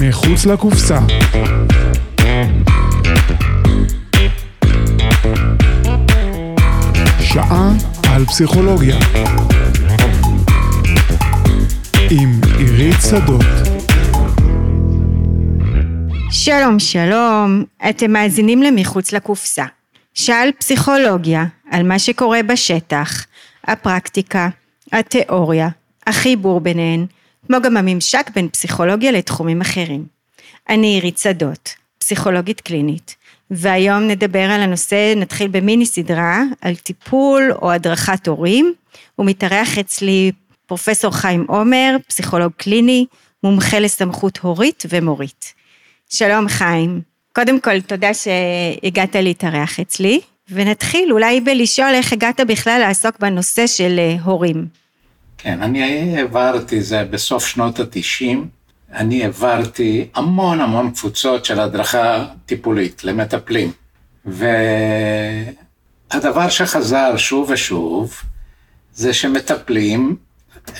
מחוץ לקופסה. שעה על פסיכולוגיה. עם עירית שדות. שלום שלום, אתם מאזינים למחוץ לקופסה. שאל פסיכולוגיה על מה שקורה בשטח, הפרקטיקה, התיאוריה, החיבור ביניהן, כמו גם הממשק בין פסיכולוגיה לתחומים אחרים. אני עירית שדות, פסיכולוגית קלינית, והיום נדבר על הנושא, נתחיל במיני סדרה, על טיפול או הדרכת הורים, ומתארח אצלי פרופסור חיים עומר, פסיכולוג קליני, מומחה לסמכות הורית ומורית. שלום חיים. קודם כל, תודה שהגעת להתארח אצלי, ונתחיל אולי בלשאול איך הגעת בכלל לעסוק בנושא של אה, הורים. כן, אני העברתי, זה בסוף שנות התשעים, אני העברתי המון המון קבוצות של הדרכה טיפולית למטפלים. והדבר שחזר שוב ושוב, זה שמטפלים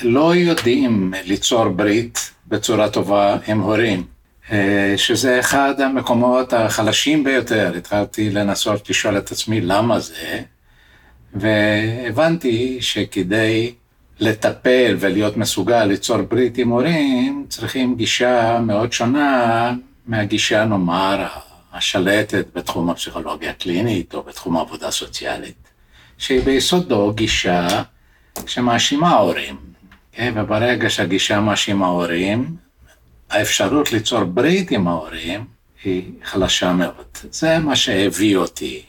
לא יודעים ליצור ברית בצורה טובה עם הורים. אה, שזה אחד המקומות החלשים ביותר. התחלתי לנסות לשאול את עצמי למה זה, והבנתי שכדי לטפל ולהיות מסוגל ליצור ברית עם הורים, צריכים גישה מאוד שונה מהגישה, נאמר, השלטת בתחום הפסיכולוגיה הקלינית או בתחום העבודה הסוציאלית, שהיא ביסודו גישה שמאשימה הורים. כן? וברגע שהגישה מאשימה הורים, האפשרות ליצור ברית עם ההורים היא חלשה מאוד. זה מה שהביא אותי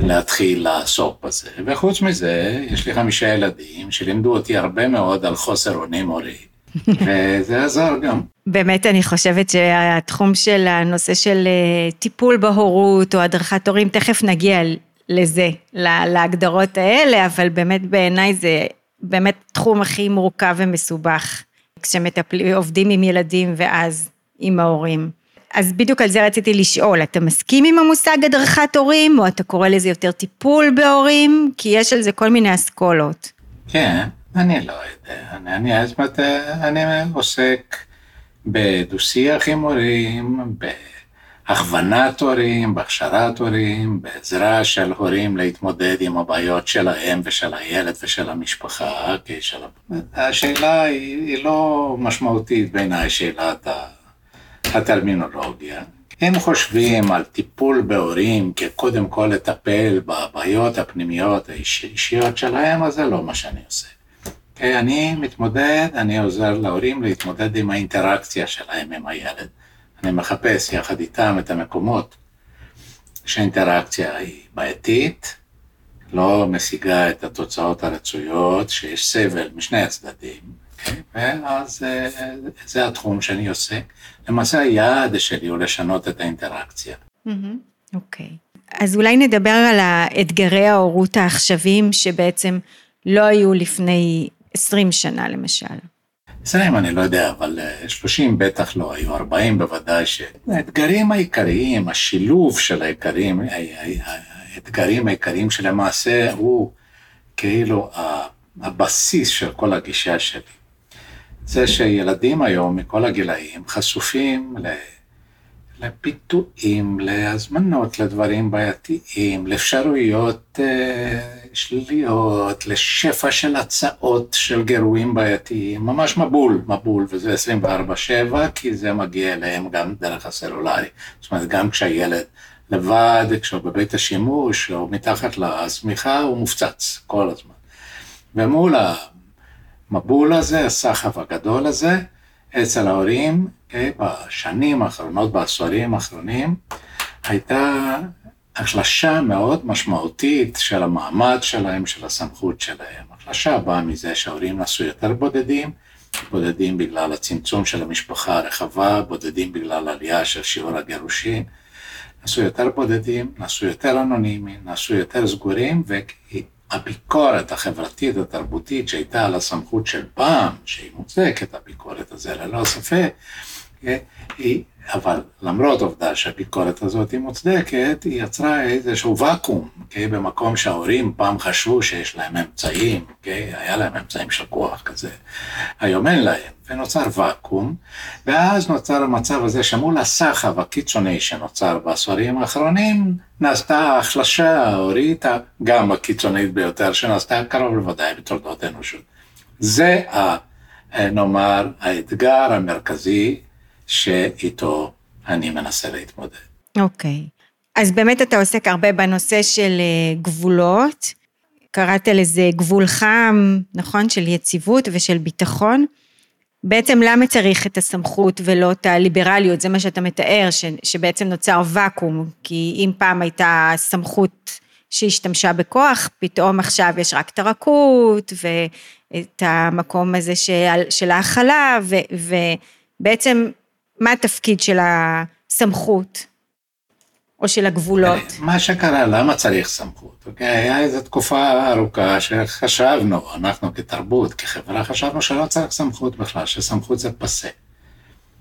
להתחיל לעסוק בזה. וחוץ מזה, יש לי חמישה ילדים שלימדו אותי הרבה מאוד על חוסר אונים הורי. וזה עזר גם. באמת אני חושבת שהתחום של הנושא של אה, טיפול בהורות או הדרכת הורים, תכף נגיע לזה, להגדרות האלה, אבל באמת בעיניי זה באמת תחום הכי מורכב ומסובך. כשעובדים עם ילדים ואז עם ההורים. אז בדיוק על זה רציתי לשאול, אתה מסכים עם המושג הדרכת הורים, או אתה קורא לזה יותר טיפול בהורים? כי יש על זה כל מיני אסכולות. כן, אני לא יודע. אני, אני, אומרת, אני עוסק בדו-שיח עם הורים, ב... הכוונת הורים, בהכשרת הורים, בעזרה של הורים להתמודד עם הבעיות שלהם ושל הילד ושל המשפחה. של... השאלה היא, היא לא משמעותית בעיניי, שאלת הטרמינולוגיה. הם חושבים על טיפול בהורים כקודם כל לטפל בבעיות הפנימיות האישיות שלהם, אז זה לא מה שאני עושה. אני מתמודד, אני עוזר להורים להתמודד עם האינטראקציה שלהם עם הילד. אני מחפש יחד איתם את המקומות שהאינטראקציה היא בעייתית, לא משיגה את התוצאות הרצויות, שיש סבל משני הצדדים, okay? ואז אה, זה התחום שאני עושה. למעשה היעד שלי הוא לשנות את האינטראקציה. אוקיי. Okay. אז אולי נדבר על האתגרי ההורות העכשוויים שבעצם לא היו לפני 20 שנה למשל. עשרים אני לא יודע, אבל אה, שלושים בטח לא היו, ארבעים בוודאי שהאתגרים העיקריים, השילוב של העיקרים, האתגרים העיקריים שלמעשה הוא כאילו הבסיס של כל הגישה שלי. זה שילדים היום מכל הגילאים חשופים לפיתויים, להזמנות לדברים בעייתיים, לאפשרויות אה, שליליות, לשפע של הצעות של גירויים בעייתיים, ממש מבול, מבול, וזה 24-7, כי זה מגיע אליהם גם דרך הסלולרי. זאת אומרת, גם כשהילד לבד, כשהוא בבית השימוש, או מתחת לשמיכה, הוא מופצץ כל הזמן. ומול המבול הזה, הסחף הגדול הזה, אצל ההורים, okay, בשנים האחרונות, בעשורים האחרונים, הייתה החלשה מאוד משמעותית של המעמד שלהם, של הסמכות שלהם. החלשה באה מזה שההורים נעשו יותר בודדים, בודדים בגלל הצמצום של המשפחה הרחבה, בודדים בגלל עלייה של שיעור הגירושין, נעשו יותר בודדים, נעשו יותר אנונימיים, נעשו יותר סגורים, והביקורת החברתית התרבותית שהייתה על הסמכות של פעם, שהיא מוצדקת הביקורת הזו ללא ספק, כן? היא, אבל למרות העובדה שהביקורת הזאת היא מוצדקת, היא יצרה איזשהו ואקום, כן? במקום שההורים פעם חשבו שיש להם אמצעים, כן? היה להם אמצעים של כוח כזה, היום אין להם, ונוצר ואקום, ואז נוצר המצב הזה שמול הסחב הקיצוני שנוצר בעשורים האחרונים, נעשתה החלשה ההורית, גם הקיצונית ביותר, שנעשתה קרוב לוודאי בתולדות האנושות. זה, ה, נאמר, האתגר המרכזי שאיתו אני מנסה להתמודד. אוקיי. אז באמת אתה עוסק הרבה בנושא של אה, גבולות, קראת לזה גבול חם, נכון? של יציבות ושל ביטחון. בעצם למה צריך את הסמכות ולא את הליברליות, זה מה שאתה מתאר, ש, שבעצם נוצר ואקום, כי אם פעם הייתה סמכות שהשתמשה בכוח, פתאום עכשיו יש רק את הרכות ואת המקום הזה של, של ההכלה, ו, ובעצם מה התפקיד של הסמכות או של הגבולות? מה שקרה, למה צריך סמכות? אוקיי? היה איזו תקופה ארוכה שחשבנו, אנחנו כתרבות, כחברה, חשבנו שלא צריך סמכות בכלל, שסמכות זה פסה.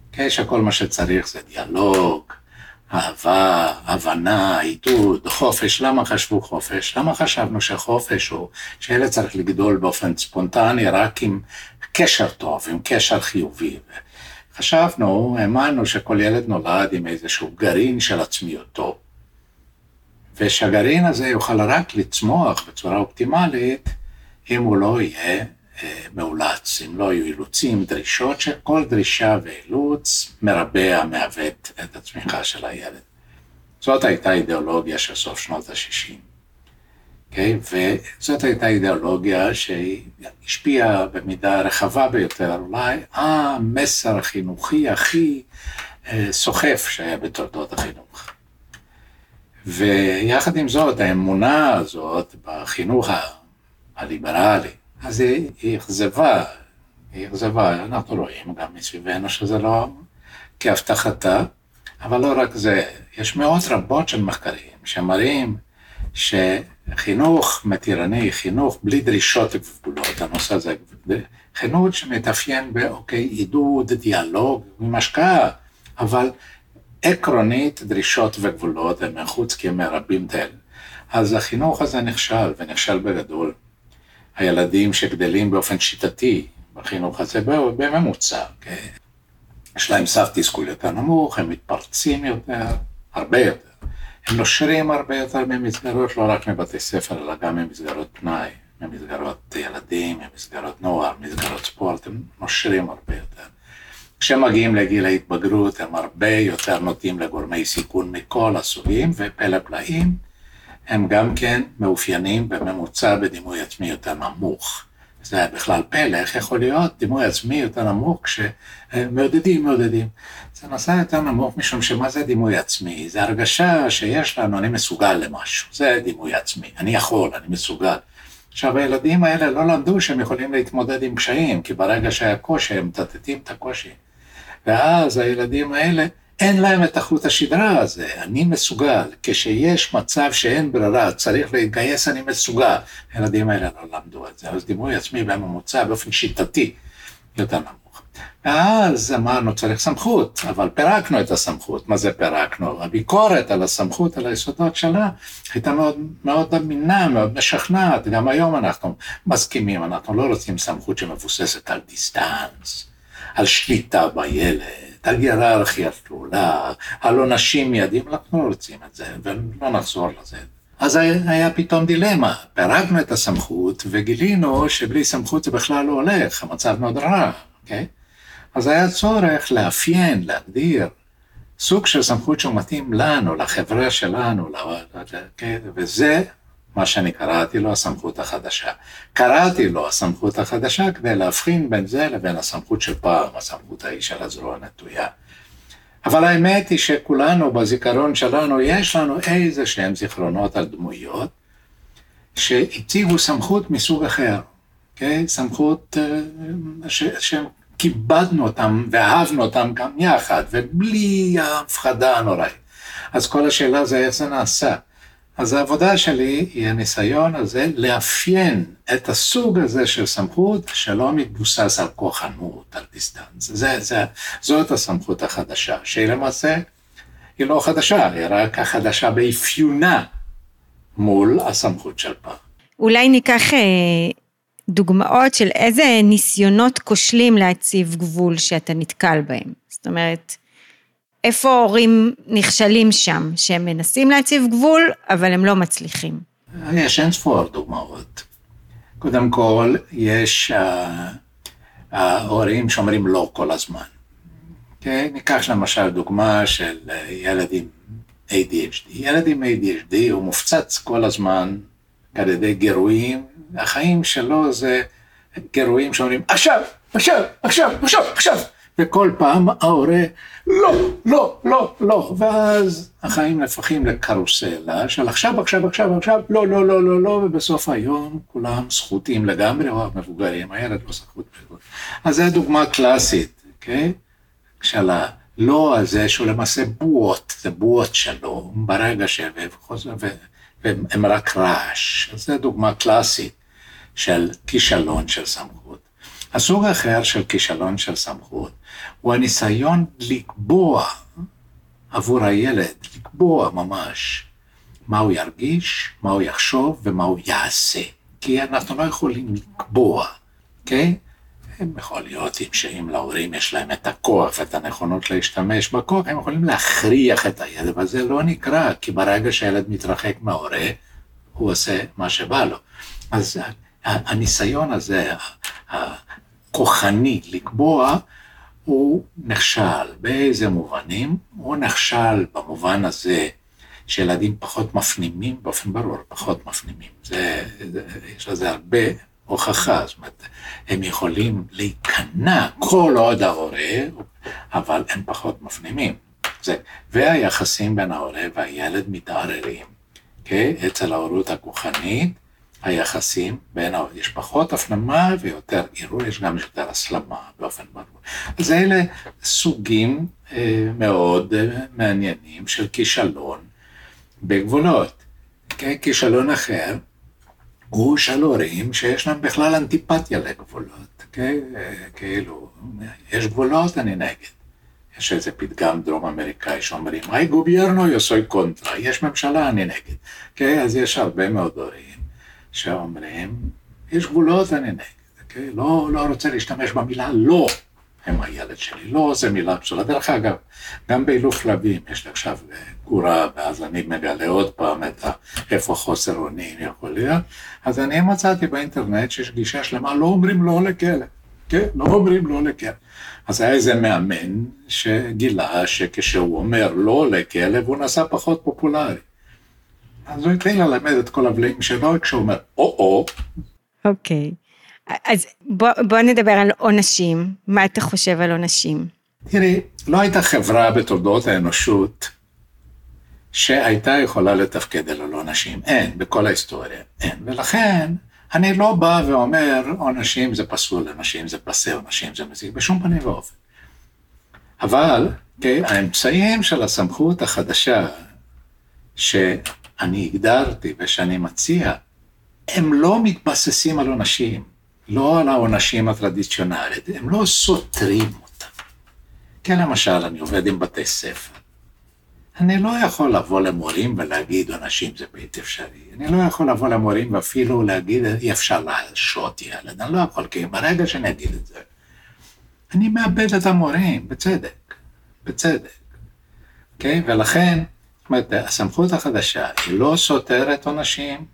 אוקיי? שכל מה שצריך זה דיאלוג, אהבה, הבנה, עידוד, חופש. למה חשבו חופש? למה חשבנו שחופש הוא שילד צריך לגדול באופן ספונטני רק עם קשר טוב, עם קשר חיובי. חשבנו, האמנו שכל ילד נולד עם איזשהו גרעין של עצמיותו, ושהגרעין הזה יוכל רק לצמוח בצורה אופטימלית אם הוא לא יהיה אה, מאולץ, אם לא יהיו אילוצים, דרישות, שכל דרישה ואילוץ מרבע, מעוות את הצמיחה של הילד. זאת הייתה אידיאולוגיה של סוף שנות ה-60. Okay, אוקיי? וזאת הייתה אידיאולוגיה שהשפיעה במידה רחבה ביותר, אולי המסר החינוכי הכי אה, סוחף שהיה בתולדות החינוך. ויחד עם זאת, האמונה הזאת בחינוך הליברלי, אז היא אכזבה, היא אכזבה, אנחנו רואים גם מסביבנו שזה לא כהבטחתה, אבל לא רק זה, יש מאות רבות של מחקרים שמראים ש... חינוך מתירני, חינוך בלי דרישות וגבולות, הנושא הזה, חינוך שמתאפיין באוקיי, עידוד, דיאלוג, עם השקעה, אבל עקרונית דרישות וגבולות הם מחוץ כי הם מרבים תל. אז החינוך הזה נכשל, ונכשל בגדול. הילדים שגדלים באופן שיטתי בחינוך הזה, בממוצע, כן? יש להם סף תסכול יותר נמוך, הם מתפרצים יותר, הרבה יותר. הם נושרים הרבה יותר ממסגרות, לא רק מבתי ספר, אלא גם ממסגרות פנאי, ממסגרות ילדים, ממסגרות נוער, מסגרות ספורט, הם נושרים הרבה יותר. כשהם מגיעים לגיל ההתבגרות, הם הרבה יותר נוטים לגורמי סיכון מכל הסוגים, ופלא פלאים, הם גם כן מאופיינים בממוצע בדימוי עצמי יותר נמוך. זה היה בכלל פלא, איך יכול להיות דימוי עצמי יותר נמוך כשמעודדים, מעודדים. זה נושא יותר נמוך משום שמה זה דימוי עצמי? זה הרגשה שיש לנו, אני מסוגל למשהו, זה דימוי עצמי, אני יכול, אני מסוגל. עכשיו הילדים האלה לא למדו שהם יכולים להתמודד עם קשיים, כי ברגע שהיה קושי הם מטטטים את הקושי. ואז הילדים האלה אין להם את החוט השדרה הזה, אני מסוגל, כשיש מצב שאין ברירה, צריך להתגייס, אני מסוגל. הילדים האלה לא למדו את זה, אז דימוי עצמי בממוצע באופן שיטתי יותר נמוך. ואז אמרנו צריך סמכות, אבל פירקנו את הסמכות. מה זה פירקנו? הביקורת על הסמכות, על היסודות שלה, הייתה מאוד, מאוד אמינה, מאוד משכנעת. גם היום אנחנו מסכימים, אנחנו לא רוצים סמכות שמבוססת על דיסטנס, על שליטה בילד. על היררכיה תלולה, על עונשים מיידים, אנחנו לא רוצים את זה, ולא נחזור לזה. אז היה פתאום דילמה, פירקנו את הסמכות וגילינו שבלי סמכות זה בכלל לא הולך, המצב מאוד רע, אוקיי? אז היה צורך לאפיין, להגדיר סוג של סמכות שמתאים לנו, לחברה שלנו, כן? וזה מה שאני קראתי לו הסמכות החדשה. קראתי לו הסמכות החדשה כדי להבחין בין זה לבין הסמכות של פעם, הסמכות ההיא של הזרוע הנטויה. אבל האמת היא שכולנו בזיכרון שלנו, יש לנו איזה שהם זיכרונות על דמויות שהציגו סמכות מסוג אחר, okay? אוקיי? סמכות אה, ש... שכיבדנו אותם ואהבנו אותם גם יחד, ובלי ההפחדה הנוראית. אז כל השאלה זה איך זה נעשה. אז העבודה שלי היא הניסיון הזה לאפיין את הסוג הזה של סמכות שלא מתבוסס על כוחנות, על דיסטנס. זה, זה, זאת הסמכות החדשה, שהיא למעשה, היא לא חדשה, היא רק החדשה באפיונה מול הסמכות של פעם. אולי ניקח אה, דוגמאות של איזה ניסיונות כושלים להציב גבול שאתה נתקל בהם. זאת אומרת, איפה ההורים נכשלים שם, שהם מנסים להציב גבול, אבל הם לא מצליחים. יש אין ספור דוגמאות. קודם כל, יש ההורים שאומרים לא כל הזמן. אוקיי? ניקח למשל דוגמה של uh, ילד עם ADHD. ילד עם ADHD הוא מופצץ כל הזמן על ידי גירויים, החיים שלו זה גירויים שאומרים עכשיו, עכשיו, עכשיו, עכשיו, עכשיו. וכל פעם ההורה, לא, לא, לא, לא, ואז החיים נהפכים לקרוסלה של עכשיו, עכשיו, עכשיו, עכשיו, לא, לא, לא, לא, לא, ובסוף היום כולם סחוטים לגמרי, או המבוגרים, הילד לא סחוט. אז זו דוגמה קלאסית, אוקיי? של הלא הזה, שהוא למעשה בועות, זה בועות שלו, ברגע ש... והם רק רעש. אז זו דוגמה קלאסית של כישלון של סמכות. הסוג האחר של כישלון של סמכות הוא הניסיון לקבוע עבור הילד, לקבוע ממש מה הוא ירגיש, מה הוא יחשוב ומה הוא יעשה. כי אנחנו לא יכולים לקבוע, אוקיי? הם יכול להיות שאם להורים יש להם את הכוח ואת הנכונות להשתמש בכוח, הם יכולים להכריח את הילד, אבל זה לא נקרא, כי ברגע שהילד מתרחק מההורה, הוא עושה מה שבא לו. אז הניסיון הזה, הכוחני, לקבוע, הוא נכשל. באיזה מובנים? הוא נכשל במובן הזה שילדים פחות מפנימים, באופן ברור, פחות מפנימים. זה, זה, יש לזה הרבה הוכחה, זאת אומרת, הם יכולים להיכנע כל עוד ההורה, אבל הם פחות מפנימים. זה, והיחסים בין ההורה והילד מתערערים, okay? אוקיי? אצל ההורות הכוחנית, היחסים בין, ההורים, יש פחות הפנמה ויותר ערעור, יש גם יותר הסלמה באופן ברור. אז אלה סוגים אה, מאוד אה, מעניינים של כישלון בגבולות. אוקיי? כישלון אחר הוא של הורים שיש להם בכלל אנטיפתיה לגבולות, כן? כאילו, יש גבולות, אני נגד. יש איזה פתגם דרום אמריקאי שאומרים, היי גוביירנו יוסוי קונטרה, יש ממשלה, אני נגד. כן? אז יש הרבה מאוד הורים שאומרים, יש גבולות, אני נגד. כן? לא, לא רוצה להשתמש במילה לא. הם הילד שלי, לא זה מילה פסולה. דרך אגב, גם באילוף כלבים יש לי עכשיו גורה, ואז אני מגלה עוד פעם את ה... איפה חוסר אונים יכול להיות, אז אני מצאתי באינטרנט שיש גישה שלמה, לא אומרים לא לכלא, כן? לא אומרים לא לכלא. אז היה איזה מאמן שגילה שכשהוא אומר לא לכלב, הוא נעשה פחות פופולרי. אז הוא התחיל ללמד את כל הבלעים שלו, כשהוא אומר או-או. אוקיי. Okay. אז בוא, בוא נדבר על עונשים, מה אתה חושב על עונשים? תראי, לא הייתה חברה בתולדות האנושות שהייתה יכולה לתפקד ללא עונשים, אין, בכל ההיסטוריה, אין. ולכן, אני לא בא ואומר, עונשים זה פסול, עונשים זה פסה, עונשים זה מזיק, בשום פנים ואופן. אבל, כן, האמצעים של הסמכות החדשה שאני הגדרתי ושאני מציע, הם לא מתבססים על עונשים. לא על העונשים הטרדיציונליים, הם לא סותרים אותם. כן, למשל, אני עובד עם בתי ספר. אני לא יכול לבוא למורים ולהגיד עונשים זה בלתי אפשרי. אני לא יכול לבוא למורים ואפילו להגיד אי אפשר להשעות ילד, אני לא יכול, כי ברגע שאני אגיד את זה, אני מאבד את המורים, בצדק, בצדק. אוקיי? Okay? ולכן, זאת אומרת, הסמכות החדשה היא לא סותרת עונשים,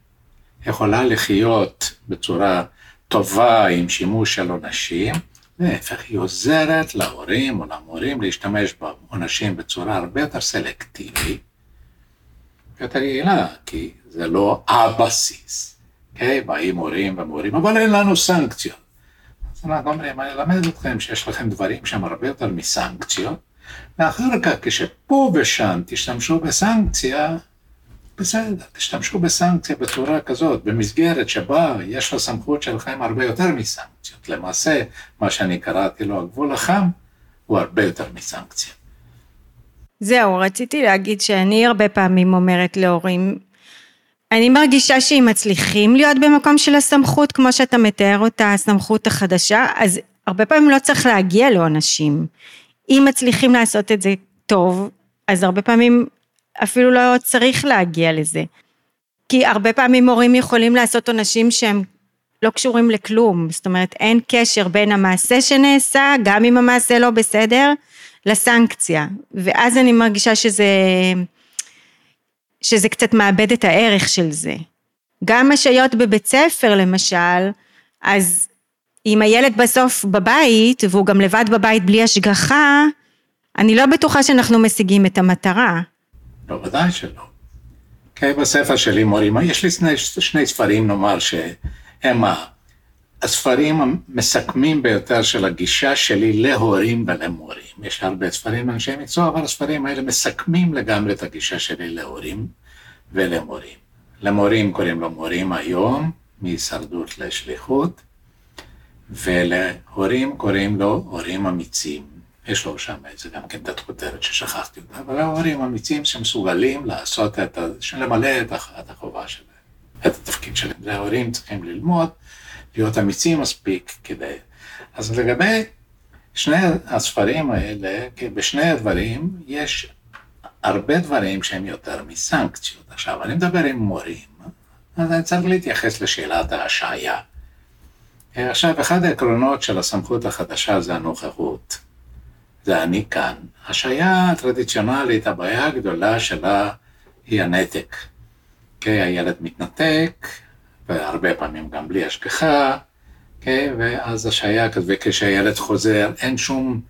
יכולה לחיות בצורה טובה עם שימוש של עונשים, להפך, היא עוזרת להורים או למורים להשתמש בעונשים בצורה הרבה יותר סלקטיבית, יותר יעילה, כי זה לא הבסיס. אוקיי? באים הורים ומורים, אבל אין לנו סנקציות. אז אנחנו אומרים, אני אלמד אתכם שיש לכם דברים שהם הרבה יותר מסנקציות, ואחר כך כשפה ושם תשתמשו בסנקציה, בסדר, תשתמשו בסנקציה בצורה כזאת, במסגרת שבה יש לסמכות שלכם הרבה יותר מסנקציות. למעשה, מה שאני קראתי לו הגבול החם, הוא הרבה יותר מסנקציה. זהו, רציתי להגיד שאני הרבה פעמים אומרת להורים, אני מרגישה שאם מצליחים להיות במקום של הסמכות, כמו שאתה מתאר אותה, הסמכות החדשה, אז הרבה פעמים לא צריך להגיע לעונשים. אם מצליחים לעשות את זה טוב, אז הרבה פעמים אפילו לא צריך להגיע לזה. כי הרבה פעמים מורים יכולים לעשות עונשים שהם לא קשורים לכלום, זאת אומרת אין קשר בין המעשה שנעשה, גם אם המעשה לא בסדר, לסנקציה. ואז אני מרגישה שזה, שזה קצת מאבד את הערך של זה. גם השעיות בבית ספר למשל, אז אם הילד בסוף בבית, והוא גם לבד בבית בלי השגחה, אני לא בטוחה שאנחנו משיגים את המטרה. לא, ודאי שלא. כן, בספר שלי מורים, יש לי שני, שני ספרים, נאמר, שהם הספרים המסכמים ביותר של הגישה שלי להורים ולמורים. יש הרבה ספרים לאנשי מקצוע, אבל הספרים האלה מסכמים לגמרי את הגישה שלי להורים ולמורים. למורים קוראים לו מורים היום, מהישרדות לשליחות, ולהורים קוראים לו הורים אמיצים. יש לו שם איזה גם כן את הכותרת ששכחתי אותה, אבל ההורים אמיצים שמסוגלים לעשות את ה... למלא את החובה שלהם, את התפקיד שלהם. זה ההורים צריכים ללמוד, להיות אמיצים מספיק כדי... אז לגבי שני הספרים האלה, בשני הדברים יש הרבה דברים שהם יותר מסנקציות. עכשיו, אני מדבר עם מורים, אז אני צריך להתייחס לשאלת ההשעיה. עכשיו, אחד העקרונות של הסמכות החדשה זה הנוכחות. זה אני כאן. השעיה הטרדיציונלית, הבעיה הגדולה שלה היא הנתק. Okay, אוקיי? הילד מתנתק, והרבה פעמים גם בלי השגחה, אוקיי? ואז השעיה וכשהילד חוזר, אין שום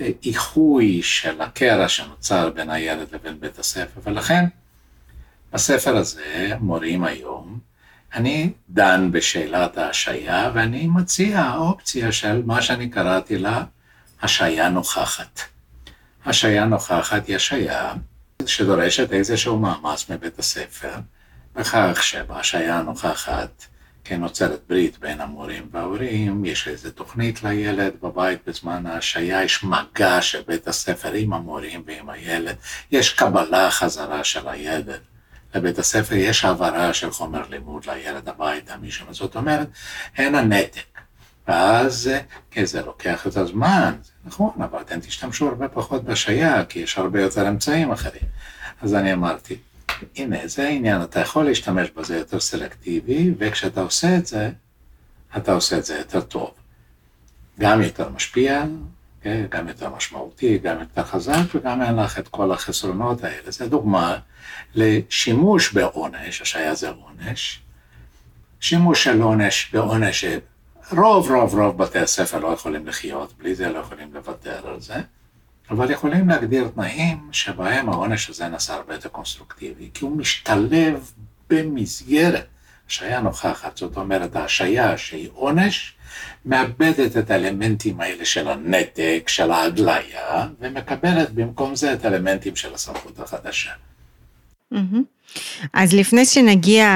אה, איחוי של הקרע שנוצר בין הילד לבין בית הספר, ולכן בספר הזה, מורים היום, אני דן בשאלת ההשעיה, ואני מציע אופציה של מה שאני קראתי לה השעיה נוכחת. השעיה נוכחת היא השעיה שדורשת איזשהו מאמץ מבית הספר, בכך שבהשעיה הנוכחת כן נוצרת ברית בין המורים וההורים, יש איזו תוכנית לילד בבית בזמן ההשעיה, יש מגע של בית הספר עם המורים ועם הילד, יש קבלה חזרה של הילד לבית הספר, יש העברה של חומר לימוד לילד הביתה, מישהו, זאת אומרת, אין הנתק. ואז, כן, זה לוקח את הזמן, זה נכון, אבל אתם תשתמשו הרבה פחות בהשעיה, כי יש הרבה יותר אמצעים אחרים. אז אני אמרתי, הנה, זה העניין, אתה יכול להשתמש בזה יותר סלקטיבי, וכשאתה עושה את זה, אתה עושה את זה יותר טוב. גם יותר משפיע, גם יותר משמעותי, גם יותר חזק, וגם אין לך את כל החסרונות האלה. זו דוגמה לשימוש בעונש, השעיה זה עונש, שימוש של עונש בעונש רוב רוב רוב בתי הספר לא יכולים לחיות, בלי זה לא יכולים לוותר על זה, אבל יכולים להגדיר תנאים שבהם העונש הזה נעשה הרבה יותר קונסטרוקטיבי, כי הוא משתלב במסגרת השעיה נוכחת, זאת אומרת ההשעיה שהיא עונש, מאבדת את האלמנטים האלה של הנתק, של ההגליה, ומקבלת במקום זה את האלמנטים של הסמכות החדשה. אז לפני שנגיע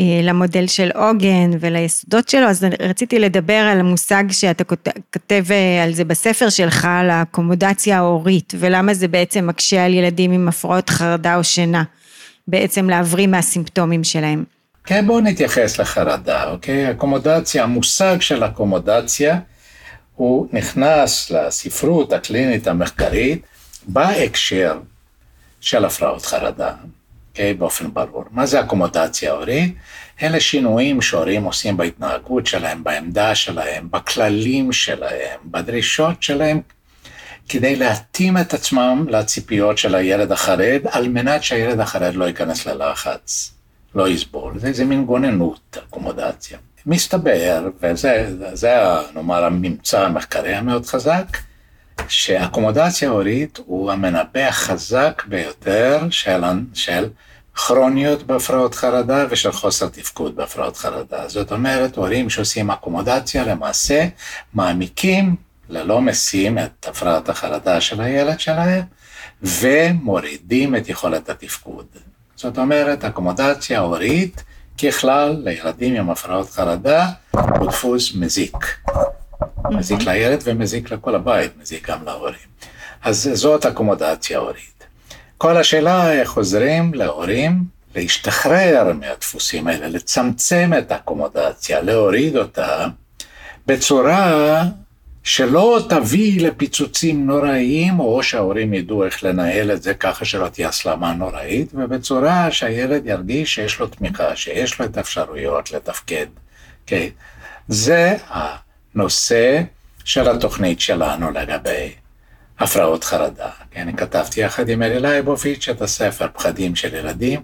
אה, למודל של עוגן וליסודות שלו, אז רציתי לדבר על המושג שאתה כותב אה, על זה בספר שלך, על האקומודציה ההורית, ולמה זה בעצם מקשה על ילדים עם הפרעות חרדה או שינה, בעצם להבריא מהסימפטומים שלהם. כן, בואו נתייחס לחרדה, אוקיי? אקומודציה, המושג של אקומודציה, הוא נכנס לספרות הקלינית המחקרית בהקשר של הפרעות חרדה. אוקיי? באופן ברור. מה זה אקומודציה הורית? אלה שינויים שהורים עושים בהתנהגות שלהם, בעמדה שלהם, בכללים שלהם, בדרישות שלהם, כדי להתאים את עצמם לציפיות של הילד החרד, על מנת שהילד החרד לא ייכנס ללחץ, לא יסבול. זה, זה מין גוננות, אקומודציה. מסתבר, וזה, זה, נאמר, הממצא המחקרי המאוד חזק, שאקומודציה הורית הוא המנבא החזק ביותר של, של כרוניות בהפרעות חרדה ושל חוסר תפקוד בהפרעות חרדה. זאת אומרת, הורים שעושים אקומודציה למעשה מעמיקים ללא משים את הפרעת החרדה של הילד שלהם ומורידים את יכולת התפקוד. זאת אומרת, אקומודציה הורית ככלל לילדים עם הפרעות חרדה הוא דפוס מזיק. מזיק לילד ומזיק לכל הבית, מזיק גם להורים. אז זאת אקומודציה הורית. כל השאלה איך עוזרים להורים להשתחרר מהדפוסים האלה, לצמצם את האקומודציה, להוריד אותה, בצורה שלא תביא לפיצוצים נוראיים, או שההורים ידעו איך לנהל את זה ככה שלא תהיה הסלמה נוראית, ובצורה שהילד ירגיש שיש לו תמיכה, שיש לו את האפשרויות לתפקד. Okay. כן? זה הנושא של התוכנית שלנו לגבי הפרעות חרדה. Okay. אני כתבתי יחד עם אלי לייבוביץ' את הספר פחדים של ילדים.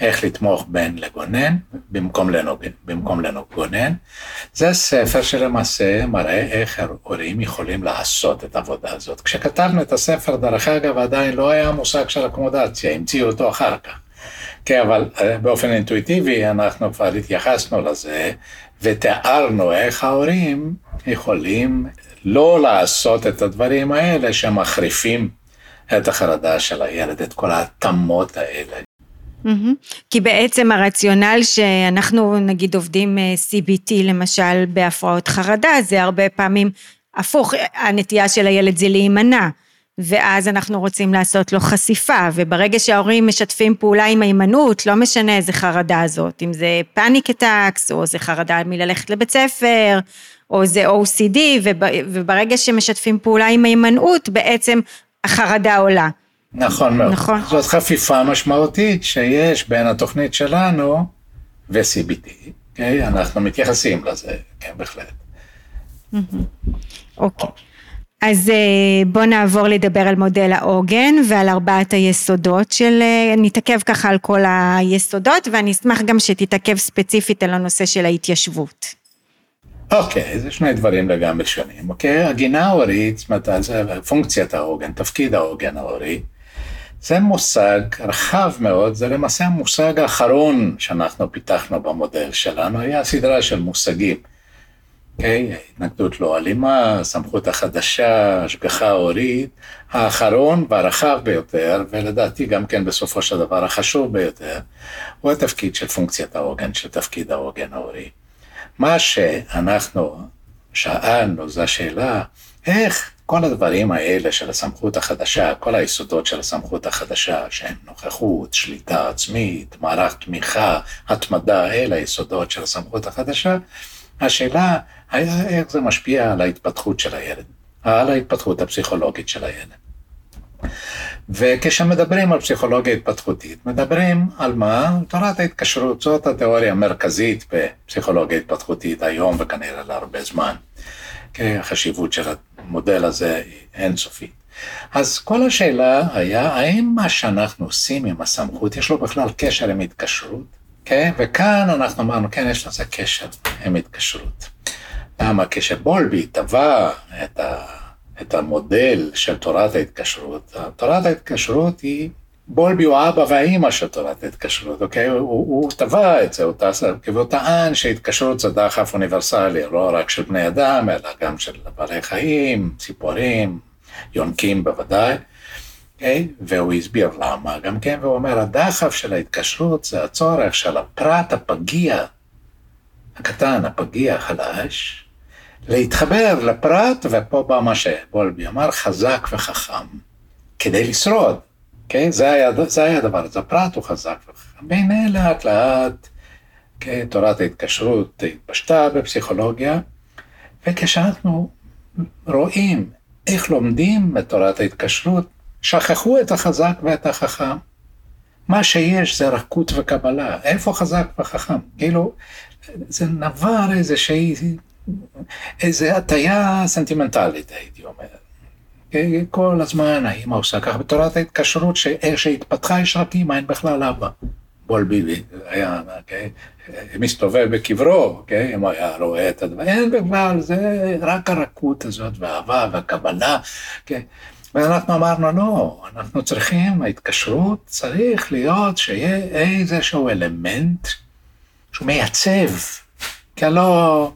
איך לתמוך בן לגונן במקום, לנוגן, במקום לגונן. זה ספר שלמעשה מראה איך הורים יכולים לעשות את העבודה הזאת. כשכתבנו את הספר, דרך אגב, עדיין לא היה מושג של אקומודציה, המציאו אותו אחר כך. כן, אבל אה, באופן אינטואיטיבי אנחנו כבר התייחסנו לזה ותיארנו איך ההורים יכולים לא לעשות את הדברים האלה שמחריפים את החרדה של הילד, את כל ההתאמות האלה כי בעצם הרציונל שאנחנו נגיד עובדים אה, CBT למשל בהפרעות חרדה, זה הרבה פעמים הפוך, הנטייה של הילד זה להימנע. ואז אנחנו רוצים לעשות לו חשיפה, וברגע שההורים משתפים פעולה עם ההימנעות, לא משנה איזה חרדה זאת, אם זה פאניק אטקס, או זה חרדה מללכת לבית ספר, או זה OCD, וברגע שמשתפים פעולה עם ההימנעות, בעצם החרדה עולה. נכון מאוד. נכון. זאת חפיפה משמעותית שיש בין התוכנית שלנו ו-CBT. Okay? אוקיי? אנחנו מתייחסים לזה, כן, בהחלט. אוקיי. אז אה, בואו נעבור לדבר על מודל העוגן ועל ארבעת היסודות של, אה, נתעכב ככה על כל היסודות ואני אשמח גם שתתעכב ספציפית על הנושא של ההתיישבות. אוקיי, okay, זה שני דברים לגמרי שונים, אוקיי? Okay? הגינה ההורית, זאת אומרת, זה פונקציית העוגן, תפקיד העוגן ההורי, זה מושג רחב מאוד, זה למעשה המושג האחרון שאנחנו פיתחנו במודל שלנו, היה סדרה של מושגים. Okay, אוקיי? התנגדות לא אלימה, הסמכות החדשה, השגחה הורית, האחרון והרחב ביותר, ולדעתי גם כן בסופו של דבר החשוב ביותר, הוא התפקיד של פונקציית העוגן, של תפקיד העוגן ההורי. מה שאנחנו שאלנו זה השאלה, איך כל הדברים האלה של הסמכות החדשה, כל היסודות של הסמכות החדשה, שהם נוכחות, שליטה עצמית, מערך תמיכה, התמדה, אלה היסודות של הסמכות החדשה, השאלה איך זה משפיע על ההתפתחות של הילד, על ההתפתחות הפסיכולוגית של הילד. וכשמדברים על פסיכולוגיה התפתחותית, מדברים על מה? תורת ההתקשרות, זאת התיאוריה המרכזית בפסיכולוגיה התפתחותית היום וכנראה להרבה זמן. החשיבות של המודל הזה היא אינסופית. אז כל השאלה היה, האם מה שאנחנו עושים עם הסמכות, יש לו בכלל קשר עם התקשרות? כן? וכאן אנחנו אמרנו, כן, יש לזה קשר עם התקשרות. למה? כשבולבי טבע את, ה, את המודל של תורת ההתקשרות, תורת ההתקשרות היא בולבי הוא האבא והאימא של תורת ההתקשרות, אוקיי? הוא, הוא טבע את זה, הוא, טס, והוא טען שהתקשרות זה דחף אוניברסלי, לא רק של בני אדם, אלא גם של בעלי חיים, ציפורים, יונקים בוודאי, אוקיי? והוא הסביר למה גם כן, והוא אומר, הדחף של ההתקשרות זה הצורך של הפרט הפגיע, הקטן, הפגיע, החלש, להתחבר לפרט, ופה בא מה שבולבי אמר, חזק וחכם, כדי לשרוד. אוקיי? זה היה, זה היה הדבר הזה, הפרט הוא חזק. והנה לאט לאט, אוקיי, תורת ההתקשרות התפשטה בפסיכולוגיה, וכשאנחנו רואים איך לומדים את תורת ההתקשרות, שכחו את החזק ואת החכם. מה שיש זה רכות וקבלה, איפה חזק וחכם? כאילו, זה נבר איזושהי, איזו הטיה סנטימנטלית, הייתי אומר. כל הזמן האמא עושה ככה, בתורת ההתקשרות שאיך שהתפתחה יש רק אמא, אין בכלל אבא. בול ביבי היה, אוקיי, מסתובב בקברו, אוקיי, אם היה רואה את הדבר, אין בכלל, זה רק הרכות הזאת והאהבה והקבלה, אוקיי. ואנחנו אמרנו, לא, אנחנו צריכים, ההתקשרות צריך להיות שיהיה איזשהו אלמנט שהוא מייצב, כי הלא,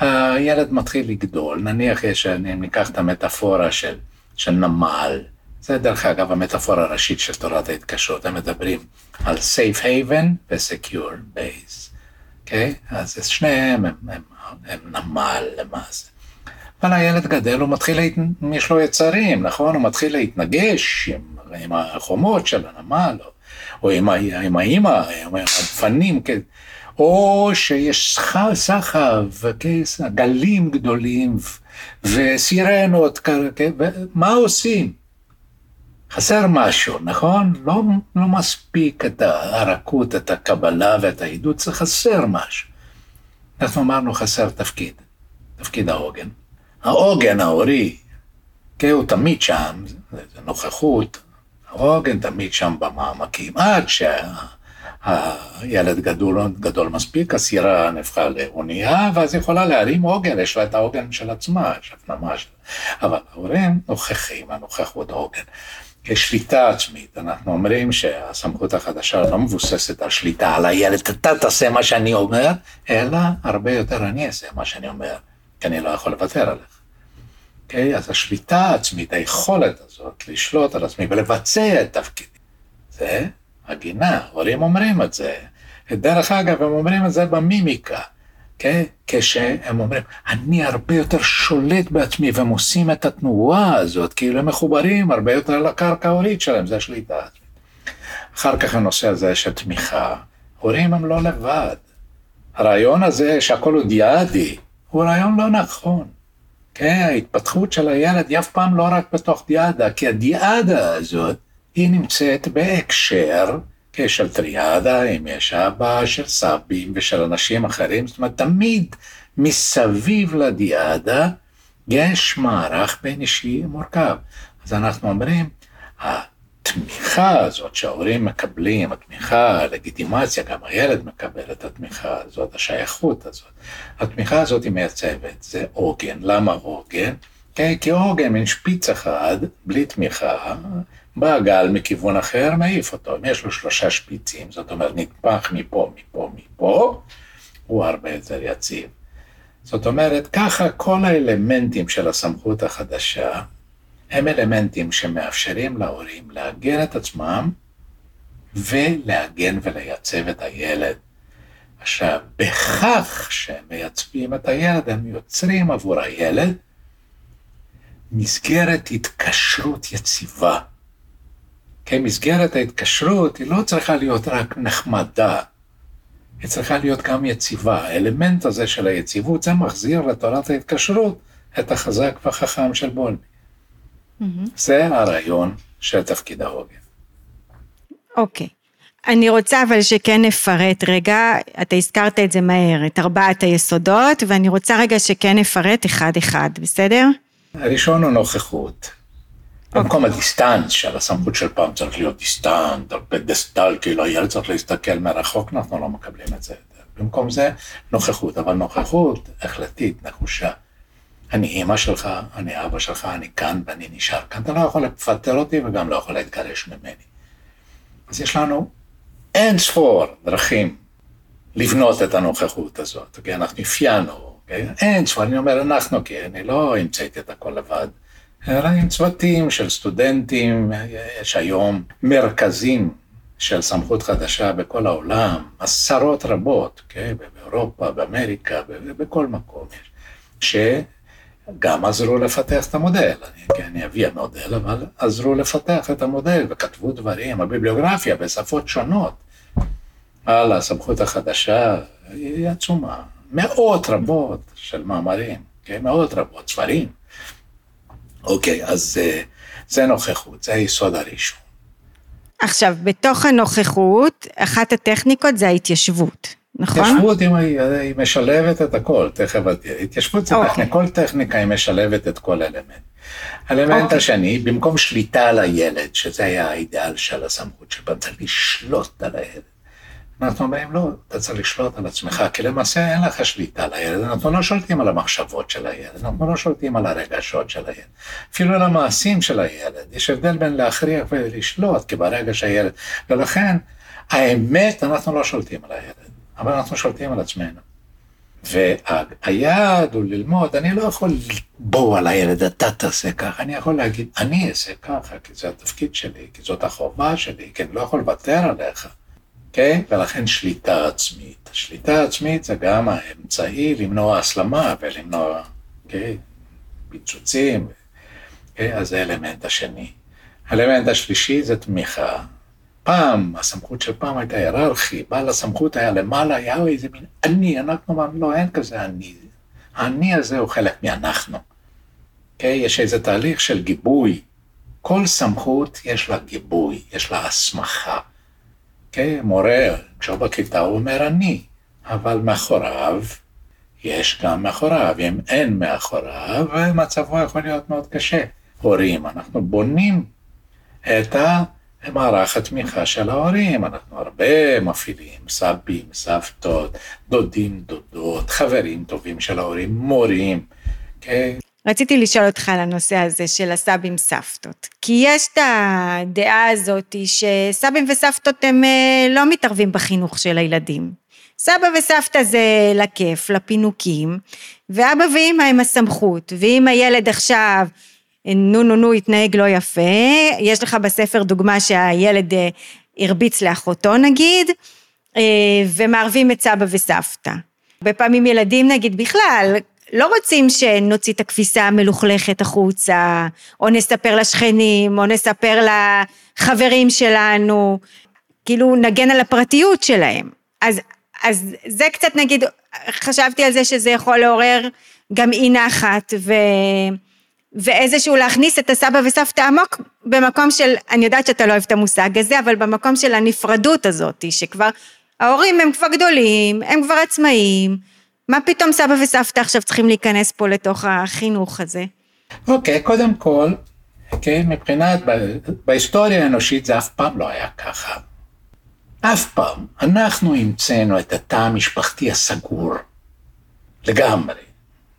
הילד מתחיל לגדול, נניח יש, ניקח את המטאפורה של, של נמל, זה דרך אגב המטאפורה הראשית של תורת ההתקשרות, הם מדברים על safe haven ו-secure base, אוקיי? Okay? אז שניהם הם, הם, הם, הם נמל למעשה. אבל הילד גדל, הוא מתחיל, להת... יש לו יצרים, נכון? הוא מתחיל להתנגש עם, עם החומות של הנמל, או או עם, עם האימא, עם הפנים, כן. או שיש סחר- וכס- גלים גדולים, וסירנות, מה עושים? חסר משהו, נכון? לא, לא מספיק את הרכות, את הקבלה ואת העדות, זה חסר משהו. אנחנו אמרנו חסר תפקיד, תפקיד העוגן. העוגן ההורי, כן, הוא תמיד שם, זה, נוכחות, העוגן תמיד שם במעמקים, עד שהילד גדול, גדול מספיק, הסירה נהפכה לאונייה, ואז היא יכולה להרים עוגן, יש לה את העוגן של עצמה, יש הפנמה שלה. אבל ההורים נוכחים, הנוכחות העוגן. יש שליטה עצמית, אנחנו אומרים שהסמכות החדשה לא מבוססת על שליטה על הילד, אתה תעשה מה שאני אומר, אלא הרבה יותר אני אעשה מה שאני אומר, כי אני לא יכול לוותר עליך. אוקיי? אז השליטה העצמית, היכולת הזאת לשלוט על עצמי ולבצע את תפקידי, זה הגינה, הורים אומרים את זה. דרך אגב, הם אומרים את זה במימיקה, כן? כשהם אומרים, אני הרבה יותר שולט בעצמי, והם עושים את התנועה הזאת, כאילו הם מחוברים הרבה יותר לקרקע ההורית שלהם, זה השליטה. אחר כך הנושא הזה של תמיכה, הורים הם לא לבד. הרעיון הזה שהכל הוא דיאדי, הוא רעיון לא נכון. כן, ההתפתחות של הילד היא אף פעם לא רק בתוך דיאדה, כי הדיאדה הזאת, היא נמצאת בהקשר של טריאדה, אם יש אבא, של סבים ושל אנשים אחרים, זאת אומרת, תמיד מסביב לדיאדה יש מערך בין אישי מורכב. אז אנחנו אומרים, התמיכה הזאת שההורים מקבלים, התמיכה, הלגיטימציה, גם הילד מקבל את התמיכה הזאת, השייכות הזאת. התמיכה הזאת היא מייצבת, זה עוגן. למה עוגן? כי עוגן, מין שפיץ אחד, בלי תמיכה, בא גל מכיוון אחר, מעיף אותו. אם יש לו שלושה שפיצים, זאת אומרת, נטפח מפה, מפה, מפה, הוא הרבה יותר יציב. זאת אומרת, ככה כל האלמנטים של הסמכות החדשה, הם אלמנטים שמאפשרים להורים להגן את עצמם ולהגן ולייצב את הילד. עכשיו, בכך שהם מייצבים את הילד, הם יוצרים עבור הילד מסגרת התקשרות יציבה. כי מסגרת ההתקשרות היא לא צריכה להיות רק נחמדה, היא צריכה להיות גם יציבה. האלמנט הזה של היציבות, זה מחזיר לתורת ההתקשרות את החזק והחכם של בולבי. זה הרעיון של תפקיד העוגן. אוקיי. אני רוצה אבל שכן נפרט רגע, אתה הזכרת את זה מהר, את ארבעת היסודות, ואני רוצה רגע שכן נפרט אחד-אחד, בסדר? הראשון הוא נוכחות. במקום ה distance של הסמכות של פעם צריך להיות distant, על פדסטל, כאילו הילד צריך להסתכל מרחוק, אנחנו לא מקבלים את זה. במקום זה נוכחות, אבל נוכחות החלטית, נחושה. אני אימא שלך, אני אבא שלך, אני כאן ואני נשאר כאן. אתה לא יכול לפטר אותי וגם לא יכול להתגרש ממני. אז יש לנו אין ספור דרכים לבנות את הנוכחות הזאת, כי אנחנו אפיינו, אין ספור, אני אומר אנחנו, כי אני לא המצאתי את הכל לבד. אלא עם צוותים של סטודנטים, יש היום מרכזים של סמכות חדשה בכל העולם, עשרות רבות, כן? באירופה, באמריקה, בכל מקום יש, שגם עזרו לפתח את המודל, אני, כן, אני אביא המודל, אבל עזרו לפתח את המודל וכתבו דברים, הביבליוגרפיה בשפות שונות על הסמכות החדשה היא עצומה, מאות רבות של מאמרים, כן? מאות רבות, ספרים. אוקיי, אז זה נוכחות, זה היסוד הראשון. עכשיו, בתוך הנוכחות, אחת הטכניקות זה ההתיישבות, נכון? התיישבות היא, היא משלבת את הכל, תכף, התיישבות זה אוקיי. טכניקה, כל טכניקה היא משלבת את כל אלמנט. האלמנט אוקיי. השני, במקום שליטה על הילד, שזה היה האידאל של הסמכות, שבה צריך לשלוט על הילד. אנחנו אומרים, לא, אתה צריך לשלוט על עצמך, כי למעשה אין לך שליטה על הילד, אנחנו לא שולטים על המחשבות של הילד, אנחנו לא שולטים על הרגשות של הילד, אפילו על המעשים של הילד, יש הבדל בין להכריח ולשלוט, כי ברגע שהילד, ולכן, האמת, אנחנו לא שולטים על הילד, אבל אנחנו שולטים על עצמנו. והיעד הוא ללמוד, אני לא יכול לתבוע על הילד, אתה תעשה ככה, אני יכול להגיד, אני אעשה ככה, כי זה התפקיד שלי, כי זאת החובה שלי, כי אני לא יכול לוותר עליך. אוקיי? Okay? ולכן שליטה עצמית. שליטה עצמית זה גם האמצעי למנוע הסלמה ולמנוע, אוקיי? Okay? פיצוצים. Okay? אז זה האלמנט השני. האלמנט השלישי זה תמיכה. פעם, הסמכות של פעם הייתה היררכי, בעל הסמכות היה למעלה, היה איזה מין אני, אנחנו אמרנו, לא, אין כזה אני. האני הזה הוא חלק מאנחנו. Okay, אוקיי? יש איזה תהליך של גיבוי. כל סמכות יש לה גיבוי, יש לה הסמכה. Okay, אוקיי? מורה, כשהוא בכיתה הוא אומר אני, אבל מאחוריו יש גם מאחוריו, אם אין מאחוריו, מצבו יכול להיות מאוד קשה. הורים, אנחנו בונים את מערך התמיכה של ההורים, אנחנו הרבה מפעילים, סבים, סבתות, דודים, דודות, חברים טובים של ההורים, מורים, כן? רציתי לשאול אותך על הנושא הזה של הסבים סבתות, כי יש את הדעה הזאת שסבים וסבתות הם אה, לא מתערבים בחינוך של הילדים. סבא וסבתא זה לכיף, לפינוקים, ואבא ואמא הם הסמכות, ואם הילד עכשיו נו נו נו התנהג לא יפה, יש לך בספר דוגמה שהילד אה, הרביץ לאחותו נגיד, אה, ומערבים את סבא וסבתא. הרבה פעמים ילדים נגיד בכלל, לא רוצים שנוציא את הכביסה המלוכלכת החוצה, או נספר לשכנים, או נספר לחברים שלנו, כאילו נגן על הפרטיות שלהם. אז, אז זה קצת נגיד, חשבתי על זה שזה יכול לעורר גם אי נחת, ו... ואיזשהו להכניס את הסבא וסבתא עמוק במקום של, אני יודעת שאתה לא אוהב את המושג הזה, אבל במקום של הנפרדות הזאת, שכבר ההורים הם כבר גדולים, הם כבר עצמאים, מה פתאום סבא וסבתא עכשיו צריכים להיכנס פה לתוך החינוך הזה? אוקיי, okay, קודם כל, כן, מבחינת, בהיסטוריה האנושית זה אף פעם לא היה ככה. אף פעם. אנחנו המצאנו את התא המשפחתי הסגור, לגמרי.